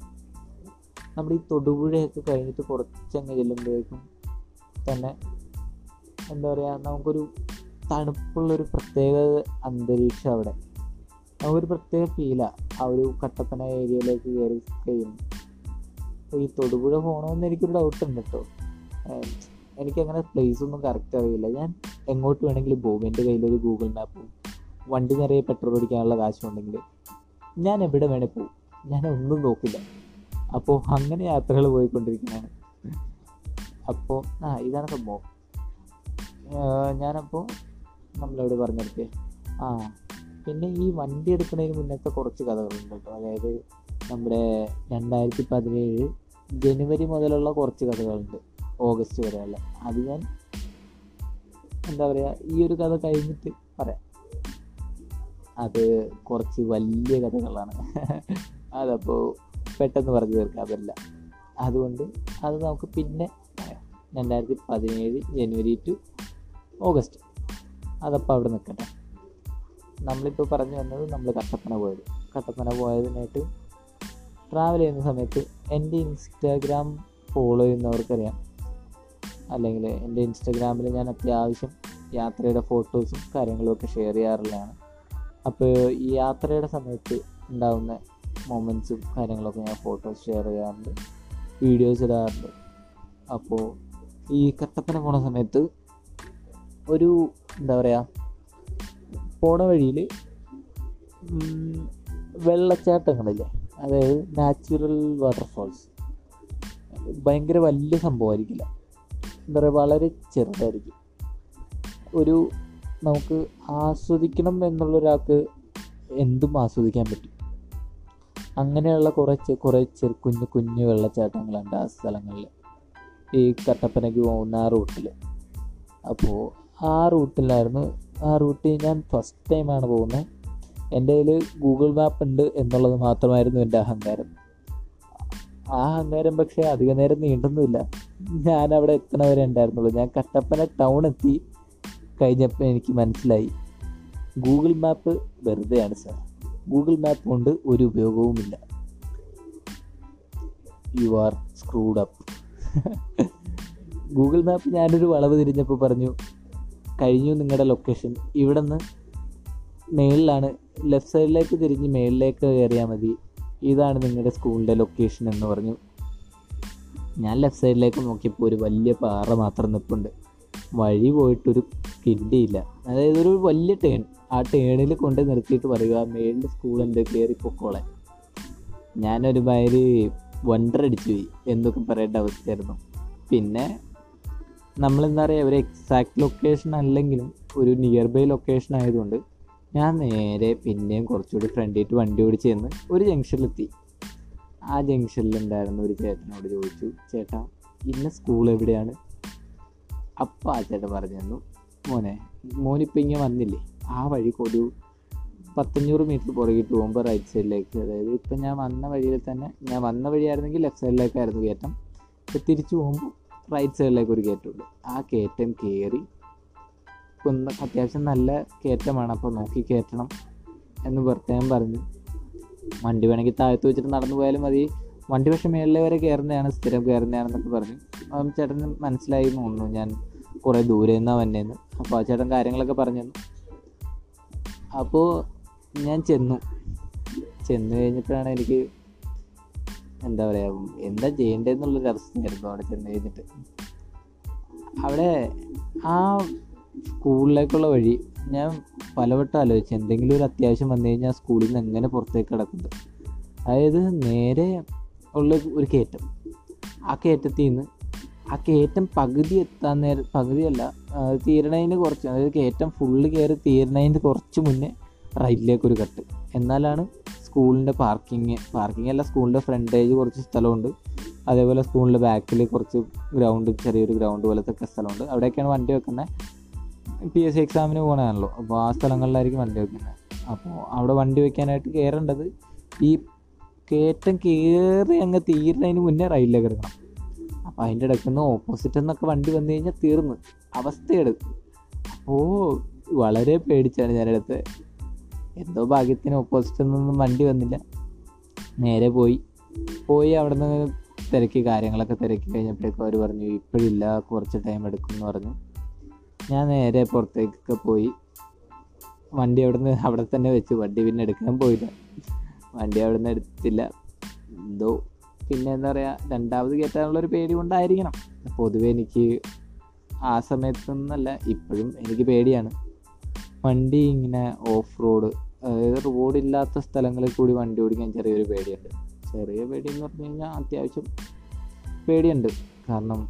നമ്മുടെ ഈ തൊടുപുഴയൊക്കെ കഴിഞ്ഞിട്ട് കുറച്ചങ്ങ് ചെല്ലുമ്പോഴേക്കും തന്നെ എന്താ പറയുക നമുക്കൊരു തണുപ്പുള്ളൊരു പ്രത്യേക അന്തരീക്ഷം അവിടെ. നമുക്കൊരു പ്രത്യേക ഫീലാണ് ആ ഒരു കട്ടപ്പന ഏരിയയിലേക്ക് കയറി കഴിയുമ്പോൾ. ഈ തൊടുപുഴ പോകണമെന്ന് എനിക്കൊരു ഡൗട്ട് ഉണ്ട് കേട്ടോ. എനിക്കങ്ങനെ പ്ലേസ് ഒന്നും കറക്റ്റ് അറിയില്ല. ഞാൻ എങ്ങോട്ട് വേണമെങ്കിലും പോകും. എന്റെ കയ്യിലൊരു ഗൂഗിൾ മാപ്പും വണ്ടി നിറയെ പെട്രോൾ അടിക്കാനുള്ള കാശുണ്ടെങ്കിൽ ഞാൻ എവിടെ വേണേൽ പോകും ഞാൻ ഒന്നും നോക്കില്ല. അപ്പോൾ അങ്ങനെ യാത്രകൾ പോയിക്കൊണ്ടിരിക്കുന്നതാണ് അപ്പോൾ ആ ഇതാണ് സംഭവം. ഞാനപ്പോൾ നമ്മളവിടെ പറഞ്ഞെടുത്ത് ആ പിന്നെ ഈ വണ്ടി എടുക്കുന്നതിന് മുന്നത്തെ കുറച്ച് കഥകളുണ്ട് കേട്ടോ അതായത് നമ്മുടെ രണ്ടായിരത്തി പതിനേഴ് ജനുവരി മുതലുള്ള കുറച്ച് കഥകളുണ്ട്. ഓഗസ്റ്റ് വരെ അല്ല? അത് ഞാൻ എന്താ പറയുക ഈ ഒരു കഥ കഴിഞ്ഞിട്ട് പറയാം. അത് കുറച്ച് വലിയ കഥകളാണ്. അതപ്പോൾ പെട്ടെന്ന് പറഞ്ഞു തീർക്കാൻ പറ്റില്ല. അതുകൊണ്ട് അത് നമുക്ക് പിന്നെ പറയാം. രണ്ടായിരത്തി പതിനേഴ് ജനുവരി ടു ഓഗസ്റ്റ്. അതപ്പോൾ അവിടെ നിൽക്കട്ടെ നമ്മളിപ്പോൾ പറഞ്ഞു വന്നത് നമ്മൾ കട്ടപ്പന പോയത്. കട്ടപ്പന പോയതിനായിട്ട് ട്രാവൽ ചെയ്യുന്ന സമയത്ത് എന്റെ ഇൻസ്റ്റാഗ്രാം ഫോളോ ചെയ്യുന്നവർക്കറിയാം. അല്ലെങ്കിൽ എന്റെ ഇൻസ്റ്റഗ്രാമിൽ ഞാൻ അത്യാവശ്യം യാത്രയുടെ ഫോട്ടോസും കാര്യങ്ങളും ഒക്കെ ഷെയർ ചെയ്യാറുള്ളതാണ്. അപ്പോൾ ഈ യാത്രയുടെ സമയത്ത് ഉണ്ടാകുന്ന മൊമെന്റ്സും കാര്യങ്ങളൊക്കെ ഞാൻ ഫോട്ടോസ് ഷെയർ ചെയ്യാറുണ്ട് വീഡിയോസ് ഇടാറുണ്ട്. അപ്പോൾ ഈ കട്ടപ്പന പോണ സമയത്ത് ഒരു എന്താ പറയുക പോണ വഴിയിൽ വെള്ളച്ചാട്ടങ്ങളില്ലേ അതായത് നാച്ചുറൽ വാട്ടർഫോൾസ് ഭയങ്കര വലിയ സംഭവമായിരിക്കില്ല. എന്താ പറയുക വളരെ ചെറുതായിരിക്കും. ഒരു നമുക്ക് ആസ്വദിക്കണം എന്നുള്ള ഒരാൾക്ക് എന്തും ആസ്വദിക്കാൻ പറ്റും. അങ്ങനെയുള്ള കുറച്ച് കുറേ ചെറു കുഞ്ഞു കുഞ്ഞു വെള്ളച്ചാട്ടങ്ങളുണ്ട് ആ സ്ഥലങ്ങളിൽ. ഈ കട്ടപ്പനയ്ക്ക് പോകുന്ന ആ റൂട്ടിൽ അപ്പോൾ ആ റൂട്ടിലായിരുന്നു ആ റൂട്ടിൽ ഞാൻ ഫസ്റ്റ് ടൈമാണ് പോകുന്നത്. എന്റെ കയ്യിൽ ഗൂഗിൾ മാപ്പ് ഉണ്ട് എന്നുള്ളത് മാത്രമായിരുന്നു എന്റെ അഹങ്കാരം. ആ അഹങ്കാരം പക്ഷേ അധിക നേരം നീണ്ടൊന്നുമില്ല. ഞാൻ അവിടെ എത്തണ വരെ ഉണ്ടായിരുന്നുള്ളൂ. ഞാൻ കട്ടപ്പന ടൗൺ എത്തി. കഴിഞ്ഞപ്പോൾ എനിക്ക് മനസ്സിലായി. ഗൂഗിൾ മാപ്പ് വെറുതെയാണ് സാർ ഗൂഗിൾ മാപ്പ് കൊണ്ട് ഒരു ഉപയോഗവുമില്ല. You are screwed up Google map ഞാനൊരു വളവ് തിരിഞ്ഞപ്പോൾ പറഞ്ഞു കഴിഞ്ഞു നിങ്ങളുടെ ലൊക്കേഷൻ ഇവിടെ നിന്ന് മേളിലാണ് ലെഫ്റ്റ് സൈഡിലേക്ക് തിരിഞ്ഞ് മേളിലേക്ക് കയറിയാൽ മതി. ഇതാണ് നിങ്ങളുടെ സ്കൂളിന്റെ ലൊക്കേഷൻ എന്ന് പറഞ്ഞു. ഞാൻ ലെഫ്റ്റ് സൈഡിലേക്ക് നോക്കിയപ്പോൾ ഒരു വലിയ പാറ മാത്രം നിൽപ്പുണ്ട് വഴി പോയിട്ടൊരു കിണ്ടിയില്ല. അതായത് ഒരു വലിയ ടേൺ ആ ടേണിൽ കൊണ്ട് നിർത്തിയിട്ട് പറയുക മേളിൽ സ്കൂളുണ്ട് കയറി പൊക്കോളെ. ഞാനൊരു വണ്ടർ അടിച്ചു പോയി. എന്നൊക്കെ പറയേണ്ട അവസ്ഥയായിരുന്നു. പിന്നെ നമ്മളെന്താ പറയുക ഒരു എക്സാക്ട് ലൊക്കേഷൻ അല്ലെങ്കിലും ഒരു നിയർ ബൈ ലൊക്കേഷൻ ആയതുകൊണ്ട് ഞാൻ നേരെ പിന്നെയും കുറച്ചുകൂടി ഫ്രണ്ടിയിട്ട് വണ്ടി ഓടിച്ച് ചെന്ന് ഒരു ജംഗ്ഷനിലെത്തി ആ ജംഗ്ഷനിലുണ്ടായിരുന്ന ഒരു ചേട്ടനോട് ചോദിച്ചു ചേട്ടാ ഇന്ന സ്കൂൾ എവിടെയാണ്? അപ്പം ആ ചേട്ടൻ പറഞ്ഞു തന്നു മോനെ മോനിപ്പോൾ ഇങ്ങനെ വന്നില്ലേ? ആ വഴി ഒരു പത്തഞ്ഞൂറ് മീറ്റർ പുറകിട്ട് പോകുമ്പോൾ റൈറ്റ് സൈഡിലേക്ക് അതായത് ഇപ്പം ഞാൻ വന്ന വഴിയിൽ തന്നെ ഞാൻ വന്ന വഴിയായിരുന്നെങ്കിൽ ലെഫ്റ്റ് സൈഡിലേക്കായിരുന്നു കയറ്റം. ഇപ്പം തിരിച്ചു പോകുമ്പോൾ റൈറ്റ് സൈഡിലേക്ക് ഒരു കയറ്റമുണ്ട് ആ കയറ്റം കയറി കുന്ന അത്യാവശ്യം നല്ല കയറ്റമാണ്. അപ്പോൾ നോക്കി കയറ്റണം എന്ന് പ്രത്യേകം പറഞ്ഞു. വണ്ടി വേണമെങ്കിൽ താഴത്ത് വെച്ചിട്ട് നടന്നു പോയാലും മതി. വണ്ടി പക്ഷെ മേളിലെ വരെ കയറുന്നതാണ് സ്ഥിരം കയറുന്നതാണെന്നൊക്കെ പറഞ്ഞു. അപ്പം ചേട്ടന് മനസ്സിലായി തോന്നുന്നു ഞാൻ കുറേ ദൂരെ നിന്നാണ് വന്നേന്ന് അപ്പോൾ ആ ചേട്ടൻ കാര്യങ്ങളൊക്കെ പറഞ്ഞു തന്നു. അപ്പോൾ ഞാൻ ചെന്നു. ചെന്ന് കഴിഞ്ഞിട്ടാണ് എനിക്ക് എന്താ പറയുക എന്താ ചെയ്യേണ്ടതെന്നുള്ളൊരു അവസ്ഥയായിരുന്നു അവിടെ ചെന്ന് കഴിഞ്ഞിട്ട്. അവിടെ ആ സ്കൂളിലേക്കുള്ള വഴി ഞാൻ പലവട്ടം ആലോചിച്ചു എന്തെങ്കിലും ഒരു അത്യാവശ്യം വന്നു കഴിഞ്ഞാൽ സ്കൂളിൽ നിന്ന് എങ്ങനെ പുറത്തേക്ക് കിടക്കുന്നത്? അതായത് നേരെ ഉള്ള ഒരു കയറ്റം. ആ കയറ്റത്തിൽ നിന്ന് ആ കയറ്റം പകുതി എത്താൻ നേരം പകുതിയല്ല തീരണതിന് കുറച്ച് അതായത് കയറ്റം ഫുള്ള് കയറി തീരണതിന് കുറച്ച് മുന്നേ റൈറ്റിലേക്ക് ഒരു കട്ട്. എന്നാലാണ് സ്കൂളിന്റെ പാർക്കിങ് പാർക്കിംഗ് അല്ല സ്കൂളിന്റെ ഫ്രണ്ടേജ് കുറച്ച് സ്ഥലമുണ്ട്. അതേപോലെ സ്കൂളിന്റെ ബാക്കിൽ കുറച്ച് ഗ്രൗണ്ട് ചെറിയൊരു ഗ്രൗണ്ട് പോലത്തെ ഒക്കെ സ്ഥലമുണ്ട്. അവിടെയൊക്കെയാണ് വണ്ടി വെക്കുന്നത്. പി എസ് സി എക്സാമിന് പോകണതാണല്ലോ അപ്പോൾ ആ സ്ഥലങ്ങളിലായിരിക്കും വണ്ടി വെക്കുന്നത് അപ്പോൾ അവിടെ വണ്ടി വെക്കാനായിട്ട് കയറേണ്ടത് ഈ കയറ്റം കയറി അങ്ങ് തീരുന്നതിന് മുന്നേ റൈലിലേക്ക് എടുക്കണം. അപ്പോൾ അതിന്റെ ഇടയ്ക്ക് നിന്ന് ഓപ്പോസിറ്റ് എന്നൊക്കെ വണ്ടി വന്നു കഴിഞ്ഞാൽ തീർന്ന്. അവസ്ഥയാണ് അപ്പോൾ വളരെ പേടിച്ചാണ് ഞാനെടുത്ത്. എന്തോ ഭാഗ്യത്തിന് ഓപ്പോസിറ്റിൽ നിന്നൊന്നും വണ്ടി വന്നില്ല. നേരെ പോയി. പോയി അവിടെ നിന്ന് തിരക്കി കാര്യങ്ങളൊക്കെ തിരക്കി കഴിഞ്ഞപ്പോഴേക്കും അവർ പറഞ്ഞു ഇപ്പോഴില്ല കുറച്ച് ടൈം എടുക്കും എന്ന് പറഞ്ഞു. ഞാൻ നേരെ പുറത്തേക്കൊക്കെ പോയി. വണ്ടി അവിടെ നിന്ന് അവിടെ തന്നെ വെച്ച്. വണ്ടി പിന്നെ എടുക്കാൻ പോയില്ല. വണ്ടി അവിടെ നിന്ന് എടുത്തില്ല. എന്തോ പിന്നെ എന്താ പറയുക രണ്ടാമത് കയറ്റാനുള്ളൊരു പേടി കൊണ്ടായിരിക്കണം. പൊതുവെ എനിക്ക് ആ സമയത്തൊന്നല്ല ഇപ്പോഴും എനിക്ക് പേടിയാണ്. വണ്ടി ഇങ്ങനെ ഓഫ് റോഡ് അതായത് റോഡില്ലാത്ത സ്ഥലങ്ങളിൽ കൂടി വണ്ടി ഓടിക്കാൻ ചെറിയൊരു പേടിയുണ്ട്. ചെറിയ പേടി എന്ന് പറഞ്ഞു കഴിഞ്ഞാൽ അത്യാവശ്യം പേടിയുണ്ട്. കാരണം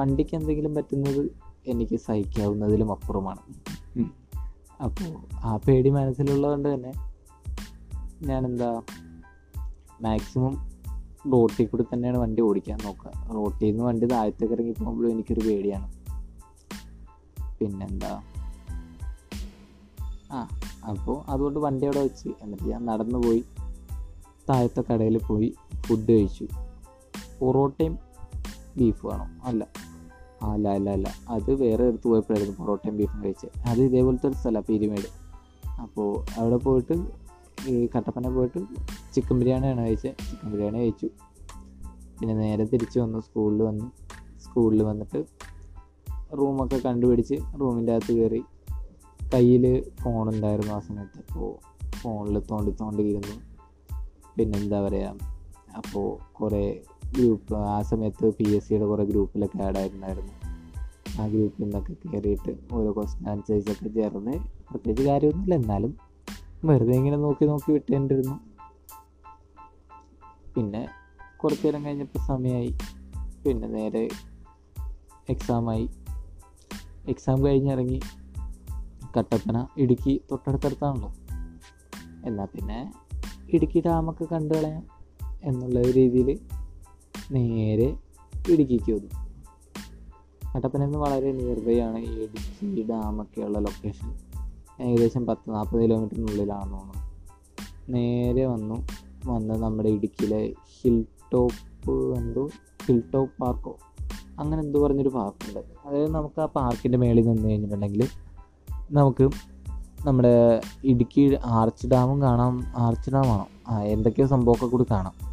വണ്ടിക്ക് എന്തെങ്കിലും പറ്റുന്നത് എനിക്ക് സഹിക്കാവുന്നതിലും അപ്പുറമാണ്. അപ്പോൾ ആ പേടി മനസ്സിലുള്ളതുകൊണ്ട് തന്നെ ഞാൻ എന്താ മാക്സിമം റോട്ടിൽ കൂടി തന്നെയാണ് വണ്ടി ഓടിക്കാൻ നോക്കുക. റോട്ടിൽ നിന്ന് വണ്ടി താഴത്തേക്ക് ഇറങ്ങി പോകുമ്പോഴും എനിക്കൊരു പേടിയാണ്. പിന്നെന്താ? ആ അപ്പോൾ അതുകൊണ്ട് വണ്ടി അവിടെ വെച്ച്. എന്നിട്ട് ഞാൻ നടന്നു പോയി. താഴത്തെ കടയിൽ പോയി ഫുഡ് കഴിച്ചു. പൊറോട്ടയും ബീഫ് വേണം. അല്ല അല്ല അല്ല അല്ല. അത് വേറെ എടുത്ത് പോയപ്പോഴായിരുന്നു പൊറോട്ടയും ബീഫും കഴിച്ചത് അത് ഇതേപോലത്തെ ഒരു സ്ഥലമാണ് പീരിമേട്. അപ്പോൾ അവിടെ പോയിട്ട് ഈ കട്ടപ്പന പോയിട്ട് ചിക്കൻ ബിരിയാണിയാണ് കഴിച്ചത് ചിക്കൻ ബിരിയാണി കഴിച്ചു. പിന്നെ നേരെ തിരിച്ച് വന്നു സ്കൂളിൽ വന്നു. സ്കൂളിൽ വന്നിട്ട് റൂമൊക്കെ കണ്ടുപിടിച്ച് റൂമിന്റെ അകത്ത് കയറി കയ്യിൽ ഫോണുണ്ടായിരുന്നു ആ സമയത്ത്. അപ്പോൾ ഫോണിൽ തോണ്ടി തോണ്ടി ഇരുന്നു പിന്നെന്താ പറയുക അപ്പോൾ കുറേ ഗ്രൂപ്പ് ആ സമയത്ത് പി എസ് സിയുടെ കുറേ ഗ്രൂപ്പിലൊക്കെ ആഡ് ആയിട്ടുണ്ടായിരുന്നു. ആ ഗ്രൂപ്പിൽ നിന്നൊക്കെ കയറിയിട്ട് ഓരോ ക്വസ്റ്റൻ ആൻസേഴ്സൊക്കെ ചേർന്ന് പ്രത്യേകിച്ച് കാര്യമൊന്നുമില്ല. എന്നാലും വെറുതെ ഇങ്ങനെ നോക്കി നോക്കി വിട്ടേണ്ടിരുന്നു പിന്നെ കുറച്ച് നേരം കഴിഞ്ഞപ്പോൾ സമയമായി പിന്നെ നേരെ എക്സാമായി എക്സാം കഴിഞ്ഞിറങ്ങി. കട്ടപ്പന ഇടുക്കി തൊട്ടടുത്തടുത്താണല്ലോ. എന്നാൽ പിന്നെ ഇടുക്കി ഡാമൊക്കെ കണ്ടു കളയാം. എന്നുള്ള രീതിയിൽ നേരെ ഇടുക്കിക്ക് വന്നു കട്ടപ്പനയിൽ വളരെ നിയർ ബൈ ആണ് ഇടുക്കി ഡാമൊക്കെയുള്ള ലൊക്കേഷൻ ഏകദേശം പത്ത് നാൽപ്പത് കിലോമീറ്ററിനുള്ളിലാണെന്ന് തോന്നുന്നു. നേരെ വന്നു. വന്ന് നമ്മുടെ ഇടുക്കിയിലെ ഹിൽ ടോപ്പ് എന്തോ ഹിൽ ടോപ്പ് പാർക്കോ അങ്ങനെ എന്തോ പറഞ്ഞൊരു പാർക്കുണ്ട് അതായത് നമുക്ക് ആ പാർക്കിന്റെ മേളിൽ നിന്ന് കഴിഞ്ഞിട്ടുണ്ടെങ്കിൽ നമുക്ക് നമ്മുടെ ഇടുക്കി ആർച്ച് ഡാമും കാണാം ആർച്ച് ഡാമാണോ എന്തൊക്കെയോ സംഭവമൊക്കെ കൂടി കാണാം.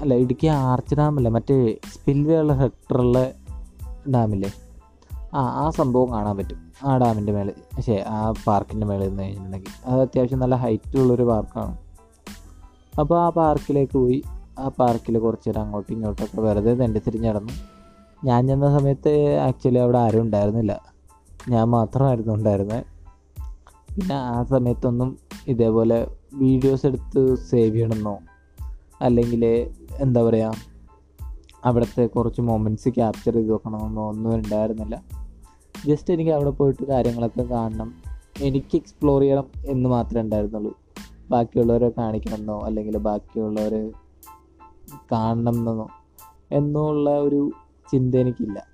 അല്ല ഇടുക്കി ആർച്ച് ഡാമല്ല? മറ്റേ സ്പിൽവേ ഉള്ള ഹെക്ടറുള്ള ഡാമില്ലേ? ആ ആ സംഭവം കാണാൻ പറ്റും. ആ ഡാമിന്റെ മേളിൽ ശേ ആ പാർക്കിന്റെ മേളിൽ നിന്ന് കഴിഞ്ഞിട്ടുണ്ടെങ്കിൽ. അത് അത്യാവശ്യം നല്ല ഹൈറ്റ് ഉള്ളൊരു പാർക്കാണ്. അപ്പോൾ ആ പാർക്കിലേക്ക് പോയി ആ പാർക്കിൽ കുറച്ച് നേരം അങ്ങോട്ടും ഇങ്ങോട്ടൊക്കെ വെറുതെ തെണ്ടി തിരിഞ്ഞ് നടന്നു ഞാൻ ചെന്ന സമയത്ത് ആക്ച്വലി അവിടെ ആരും ഉണ്ടായിരുന്നില്ല. ഞാൻ മാത്രമായിരുന്നു ഉണ്ടായിരുന്നത് പിന്നെ ആ സമയത്തൊന്നും ഇതേപോലെ വീഡിയോസ് എടുത്ത് സേവ് ചെയ്യണമെന്നോ അല്ലെങ്കിൽ എന്താ പറയുക അവിടുത്തെ കുറച്ച് മൊമെന്റ്സ് ക്യാപ്ചർ ചെയ്ത് വെക്കണമെന്നോ ഒന്നും ഉണ്ടായിരുന്നില്ല. ജസ്റ്റ് എനിക്ക് അവിടെ പോയിട്ട് കാര്യങ്ങളൊക്കെ കാണണം. എനിക്ക് എക്സ്പ്ലോർ ചെയ്യണം എന്ന് മാത്രമേ ഉണ്ടായിരുന്നുള്ളൂ. ബാക്കിയുള്ളവരെ കാണിക്കണമെന്നോ അല്ലെങ്കിൽ ബാക്കിയുള്ളവരെ കാണണം എന്നോ എന്നുള്ള ഒരു ചിന്ത എനിക്കില്ല.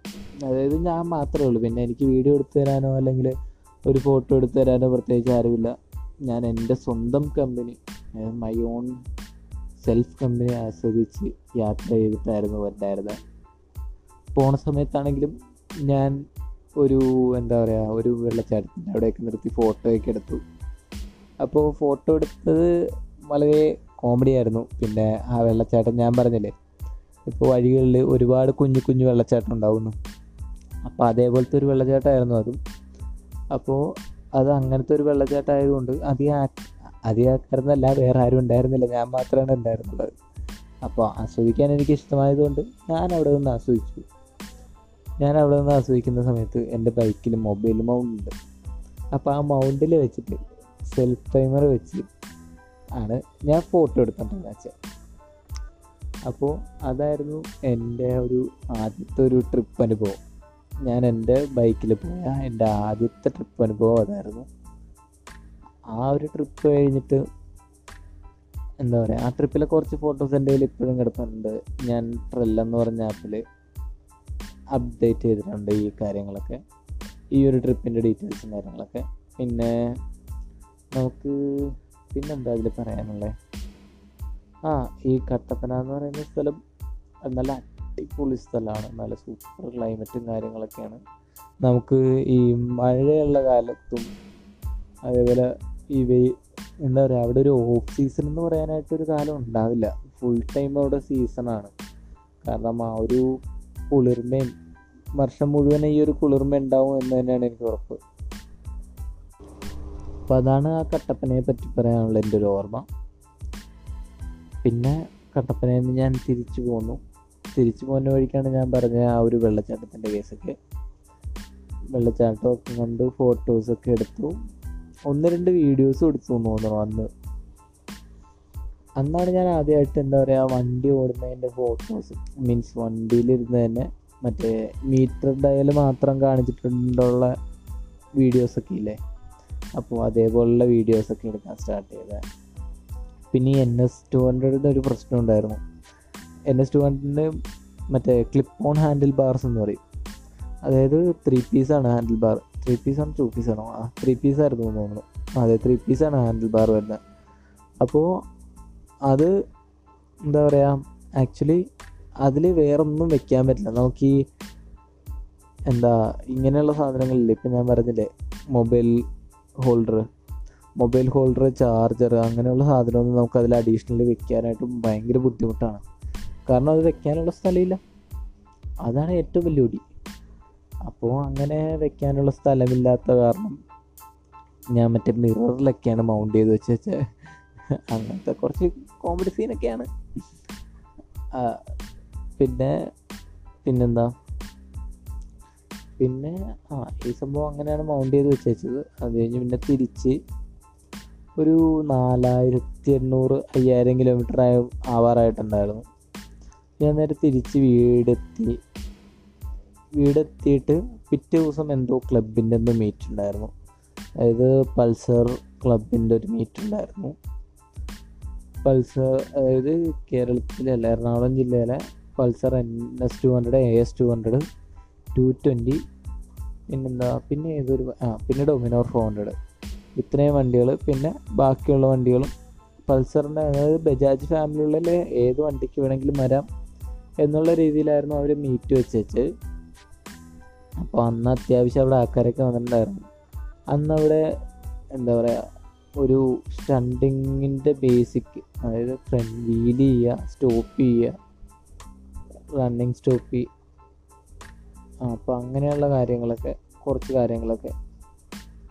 അതായത് ഞാൻ മാത്രമേ ഉള്ളൂ. പിന്നെ എനിക്ക് വീഡിയോ എടുത്തു തരാനോ അല്ലെങ്കിൽ ഒരു ഫോട്ടോ എടുത്തു തരാനോ പ്രത്യേകിച്ച് ആരുമില്ല. ഞാൻ എന്റെ സ്വന്തം company my own self company ആസ്വദിച്ച് യാത്ര ചെയ്തിട്ടായിരുന്നു ഉണ്ടായിരുന്നത് പോണ സമയത്താണെങ്കിലും ഞാൻ ഒരു എന്താ പറയുക ഒരു വെള്ളച്ചാട്ടത്തിന്റെ അവിടെയൊക്കെ നിർത്തി ഫോട്ടോയൊക്കെ എടുത്തു. അപ്പോൾ ഫോട്ടോ എടുത്തത് വളരെ കോമഡി ആയിരുന്നു. പിന്നെ ആ വെള്ളച്ചാട്ടം ഞാൻ പറഞ്ഞില്ലേ ഇപ്പോൾ വഴികളിൽ ഒരുപാട് കുഞ്ഞു കുഞ്ഞു വെള്ളച്ചാട്ടം ഉണ്ടാവുന്നു. അപ്പോൾ അതേപോലത്തെ ഒരു വെള്ളച്ചാട്ടമായിരുന്നു അതും. അപ്പോൾ അത് അങ്ങനത്തെ ഒരു വെള്ളച്ചാട്ടം ആയതുകൊണ്ട് അധികം ആ- വേറെ ആരും ഉണ്ടായിരുന്നില്ല. ഞാൻ മാത്രമാണ് ഉണ്ടായിരുന്നുള്ളത് അപ്പോൾ ആസ്വദിക്കാൻ എനിക്ക് ഇഷ്ടമായതുകൊണ്ട് ഞാൻ അവിടെ നിന്ന് ആസ്വദിച്ചു. ഞാൻ അവിടെ നിന്ന് ആസ്വദിക്കുന്ന സമയത്ത് എന്റെ ബൈക്കിൽ മൊബൈൽ മൗണ്ട് ഉണ്ട് അപ്പോൾ ആ മൗണ്ടിൽ വെച്ചിട്ട് സെൽഫ് ടൈമർ വെച്ച് ആണ് ഞാൻ ഫോട്ടോ എടുത്തിട്ടുണ്ടെന്ന് വെച്ചാൽ അപ്പോൾ അതായിരുന്നു എന്റെ ഒരു ആദ്യത്തെ ഒരു ട്രിപ്പ് അനുഭവം. ഞാൻ എന്റെ ബൈക്കിൽ പോയ എന്റെ ആദ്യത്തെ ട്രിപ്പ് അനുഭവം അതായിരുന്നു. ആ ഒരു ട്രിപ്പ് കഴിഞ്ഞിട്ട് എന്താ പറയുക ആ ട്രിപ്പിലെ കുറച്ച് ഫോട്ടോസ് എന്റെ കയ്യിൽ ഇപ്പോഴും കിടപ്പുണ്ട്. ഞാൻ ട്രെല്ല എന്ന് പറഞ്ഞ ആപ്പിൽ അപ്ഡേറ്റ് ചെയ്തിട്ടുണ്ട് ഈ കാര്യങ്ങളൊക്കെ. ഈ ഒരു ട്രിപ്പിന്റെ ഡീറ്റെയിൽസും കാര്യങ്ങളൊക്കെ. പിന്നെ നമുക്ക് പിന്നെന്താ അതിൽ പറയാനുള്ളത് ആ ഈ കട്ടപ്പന എന്ന് പറയുന്ന സ്ഥലം നല്ല അടിപൊളി സ്ഥലമാണ്. നല്ല സൂപ്പർ ക്ലൈമറ്റും കാര്യങ്ങളൊക്കെയാണ്. നമുക്ക് ഈ മഴയുള്ള കാലത്തും അതേപോലെ വെയി എന്താ പറയുക അവിടെ ഒരു ഓഫ് സീസൺ എന്ന് പറയാനായിട്ടൊരു കാലം ഉണ്ടാവില്ല. ഫുൾ ടൈം അവിടെ സീസണാണ് കാരണം ആ ഒരു കുളിർമയും വർഷം മുഴുവൻ ഈ ഒരു കുളിർമ ഉണ്ടാവും എന്ന് തന്നെയാണ് എനിക്ക് ഉറപ്പ്. അപ്പോൾ അതാണ് ആ കട്ടപ്പനയെ പറ്റി പറയാനുള്ള എന്റെ ഒരു ഓർമ്മ. പിന്നെ കട്ടപ്പനയിൽ നിന്ന് ഞാൻ തിരിച്ചു പോന്നു. തിരിച്ചു പോകുന്ന വഴിക്കാണ് ഞാൻ പറഞ്ഞ ആ ഒരു വെള്ളച്ചാട്ടത്തിന്റെ കേസൊക്കെ വെള്ളച്ചാട്ടമൊക്കെ കണ്ട് ഫോട്ടോസൊക്കെ എടുത്തു. ഒന്ന് രണ്ട് വീഡിയോസ് എടുത്തു തോന്നുന്നു അന്ന്. അന്നാണ് ഞാൻ ആദ്യമായിട്ട് എന്താ പറയുക വണ്ടി ഓടുന്നതിന്റെ ഫോട്ടോസ് മീൻസ് വണ്ടിയിലിരുന്ന് തന്നെ മറ്റേ മീറ്റർ ഡയൽ മാത്രം കാണിച്ചിട്ടുണ്ടുള്ള വീഡിയോസൊക്കെ ഇല്ലേ? അപ്പോൾ അതേപോലുള്ള വീഡിയോസൊക്കെ എടുക്കാൻ സ്റ്റാർട്ട് ചെയ്തത് പിന്നെ എൻ എസ് ടു ഹൺഡ്രഡിന്റെ ഒരു പ്രശ്നം ഉണ്ടായിരുന്നു. എൻ എസ് ടു ഹൺഡ്രഡിന്റെ മറ്റേ ക്ലിപ്പ് ഓൺ ഹാൻഡിൽ ബാർസ് എന്ന് പറയും. അതായത് ത്രീ പീസാണ് ഹാൻഡിൽ ബാർ ത്രീ പീസാണ് ടു പീസാണോ ആ ത്രീ പീസായിരുന്നു തോന്നുന്നു. അതെ ത്രീ പീസാണ് ഹാൻഡിൽ ബാർ വരുന്നത് അപ്പോൾ അത് എന്താ പറയുക ആക്ച്വലി അതിൽ വേറൊന്നും വെക്കാൻ പറ്റില്ല. നമുക്ക് ഈ എന്താ ഇങ്ങനെയുള്ള സാധനങ്ങളില്ലേ ഇപ്പം ഞാൻ പറഞ്ഞില്ലേ mobile holder mobile holder charger അങ്ങനെയുള്ള സാധനമൊന്നും നമുക്ക് അതിൽ അഡീഷണൽ വെക്കാനായിട്ട് ഭയങ്കര ബുദ്ധിമുട്ടാണ്. കാരണം അത് വെക്കാനുള്ള സ്ഥലമില്ല അതാണ് ഏറ്റവും വലിയ ഒടി. അപ്പോൾ അങ്ങനെ വെക്കാനുള്ള സ്ഥലമില്ലാത്ത കാരണം ഞാൻ മറ്റേ മിററിലൊക്കെയാണ് മൗണ്ട് ചെയ്ത് വെച്ച് വെച്ചാൽ അങ്ങനത്തെ കുറച്ച് കോമഡി സീനൊക്കെയാണ് പിന്നെ പിന്നെന്താ? പിന്നെ ആ ഈ സംഭവം അങ്ങനെയാണ് മൗണ്ട് ചെയ്ത് വെച്ചത് അത് കഴിഞ്ഞ് പിന്നെ തിരിച്ച് ഒരു നാലായിരത്തി എണ്ണൂറ് അയ്യായിരം കിലോമീറ്റർ ആയ ആവാറായിട്ടുണ്ടായിരുന്നു. ഞാൻ നേരെ തിരിച്ച് വീടെത്തി. വീടെത്തിയിട്ട് പിറ്റേ ദിവസം എന്തോ ക്ലബിന്റെ എന്തോ മീറ്റ് ഉണ്ടായിരുന്നു. അതായത് പൾസർ ക്ലബിന്റെ ഒരു മീറ്റ് ഉണ്ടായിരുന്നു. പൾസർ അതായത് കേരളത്തിലല്ല എറണാകുളം ജില്ലയിലെ Pulsar N S two hundred A S two hundred two twenty പിന്നെന്താ പിന്നെ ഏതൊരു ആ പിന്നെ ഡൊമിനോർ ഫോർ ഹൺഡ്രഡ് ഇത്രയും വണ്ടികൾ പിന്നെ ബാക്കിയുള്ള വണ്ടികളും പൾസറിന്റെ അതായത് ബജാജ് ഫാമിലിയുള്ള ഏത് വണ്ടിക്ക് വേണമെങ്കിലും വരാം എന്നുള്ള രീതിയിലായിരുന്നു അവർ മീറ്റ് വെച്ച് അപ്പോൾ അന്ന് അത്യാവശ്യം അവിടെ ആൾക്കാരൊക്കെ വന്നിട്ടുണ്ടായിരുന്നു. അന്ന് അവിടെ എന്താ പറയുക ഒരു സ്റ്റണ്ടിങ്ങിന്റെ ബേസിക് അതായത് ഫ്രണ്ട് വീൽ ചെയ്യുക സ്റ്റോപ്പ് ചെയ്യുക റണ്ണിങ് സ്റ്റോപ്പ് ചെയ്യുക അപ്പോൾ അങ്ങനെയുള്ള കാര്യങ്ങളൊക്കെ കുറച്ച് കാര്യങ്ങളൊക്കെ.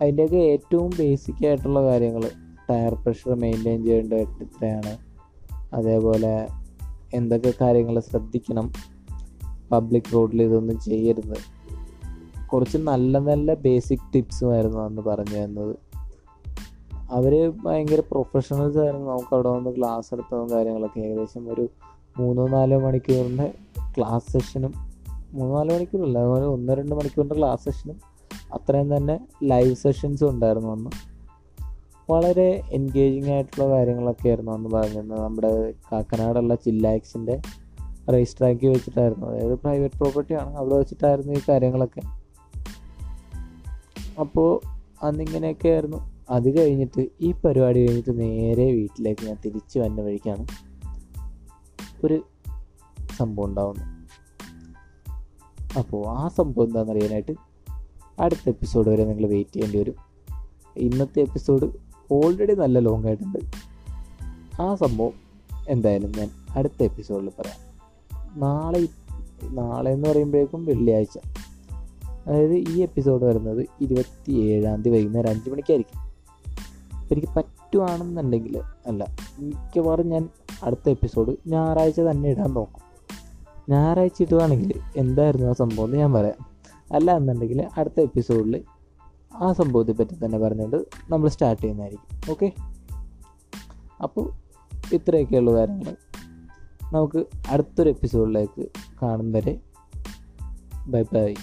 അതിന്റെയൊക്കെ ഏറ്റവും ബേസിക് ആയിട്ടുള്ള കാര്യങ്ങൾ ടയർ പ്രഷർ മെയിന്റെയിൻ ചെയ്യേണ്ടത് എത്രയാണ് അതേപോലെ എന്തൊക്കെ കാര്യങ്ങൾ ശ്രദ്ധിക്കണം പബ്ലിക് റോഡിൽ ഇതൊന്നും ചെയ്യരുത്. കുറച്ച് നല്ല നല്ല ബേസിക് ടിപ്സുമായിരുന്നു അന്ന് പറഞ്ഞു തന്നത്. അവർ ഭയങ്കര പ്രൊഫഷണൽസ് ആയിരുന്നു. നമുക്ക് അവിടെ വന്ന് ക്ലാസ് എടുത്തതും കാര്യങ്ങളൊക്കെ ഏകദേശം ഒരു മൂന്നോ നാലോ മണിക്കൂറിന്റെ ക്ലാസ് സെഷനും മൂന്നോ നാലോ മണിക്കൂറല്ല അതുപോലെ ഒന്ന് രണ്ട് മണിക്കൂറിന്റെ ക്ലാസ് സെഷനും അത്രയും തന്നെ ലൈവ് സെഷൻസും ഉണ്ടായിരുന്നു അന്ന്. വളരെ എൻഗേജിങ് ആയിട്ടുള്ള കാര്യങ്ങളൊക്കെ ആയിരുന്നു അന്ന് പറഞ്ഞിരുന്നത് നമ്മുടെ കാക്കനാടുള്ള ചില്ലാക്സിന്റെ റേസ് ട്രാക്കി വെച്ചിട്ടായിരുന്നു. അതായത് പ്രൈവറ്റ് പ്രോപ്പർട്ടിയാണ് അവിടെ വെച്ചിട്ടായിരുന്നു ഈ കാര്യങ്ങളൊക്കെ. അപ്പോൾ അന്നിങ്ങനെയൊക്കെ ആയിരുന്നു അത് കഴിഞ്ഞിട്ട് ഈ പരിപാടി കഴിഞ്ഞിട്ട് നേരെ വീട്ടിലേക്ക് ഞാൻ തിരിച്ചു വന്ന വഴിക്കാണ് ഒരു സംഭവം ഉണ്ടാവുന്നത്. അപ്പോൾ ആ സംഭവം എന്താണെന്നറിയാനായിട്ട് അടുത്ത എപ്പിസോഡ് വരെ നിങ്ങൾ വെയിറ്റ് ചെയ്യേണ്ടി വരും. ഇന്നത്തെ എപ്പിസോഡ് ഓൾറെഡി നല്ല ലോങ് ആയിട്ടുണ്ട്. ആ സംഭവം എന്തായാലും ഞാൻ അടുത്ത എപ്പിസോഡിൽ പറയാം. നാളെ നാളെ എന്ന് പറയുമ്പോഴേക്കും വെള്ളിയാഴ്ച. അതായത് ഈ എപ്പിസോഡ് വരുന്നത് ഇരുപത്തി ഏഴാം തീയതി വൈകുന്നേരം അഞ്ച് മണിക്കായിരിക്കും. എനിക്ക് പറ്റുവാണെന്നുണ്ടെങ്കിൽ അല്ല മിക്കവാറും ഞാൻ അടുത്ത എപ്പിസോഡ് ഞായറാഴ്ച തന്നെ ഇടാൻ നോക്കും. ഞായറാഴ്ച ഇടുകയാണെങ്കിൽ എന്തായിരുന്നു ആ സംഭവം എന്ന് ഞാൻ പറയാം. അല്ല എന്നുണ്ടെങ്കിൽ അടുത്ത എപ്പിസോഡിൽ ആ സംഭവത്തെ പറ്റി തന്നെ പറഞ്ഞുകൊണ്ട് നമ്മൾ സ്റ്റാർട്ട് ചെയ്യുന്നതായിരിക്കും. ഓക്കെ അപ്പോൾ ഇത്രയൊക്കെയുള്ള കാര്യങ്ങൾ നമുക്ക് അടുത്തൊരു എപ്പിസോഡിലേക്ക് കാണും വരെ. Bye bye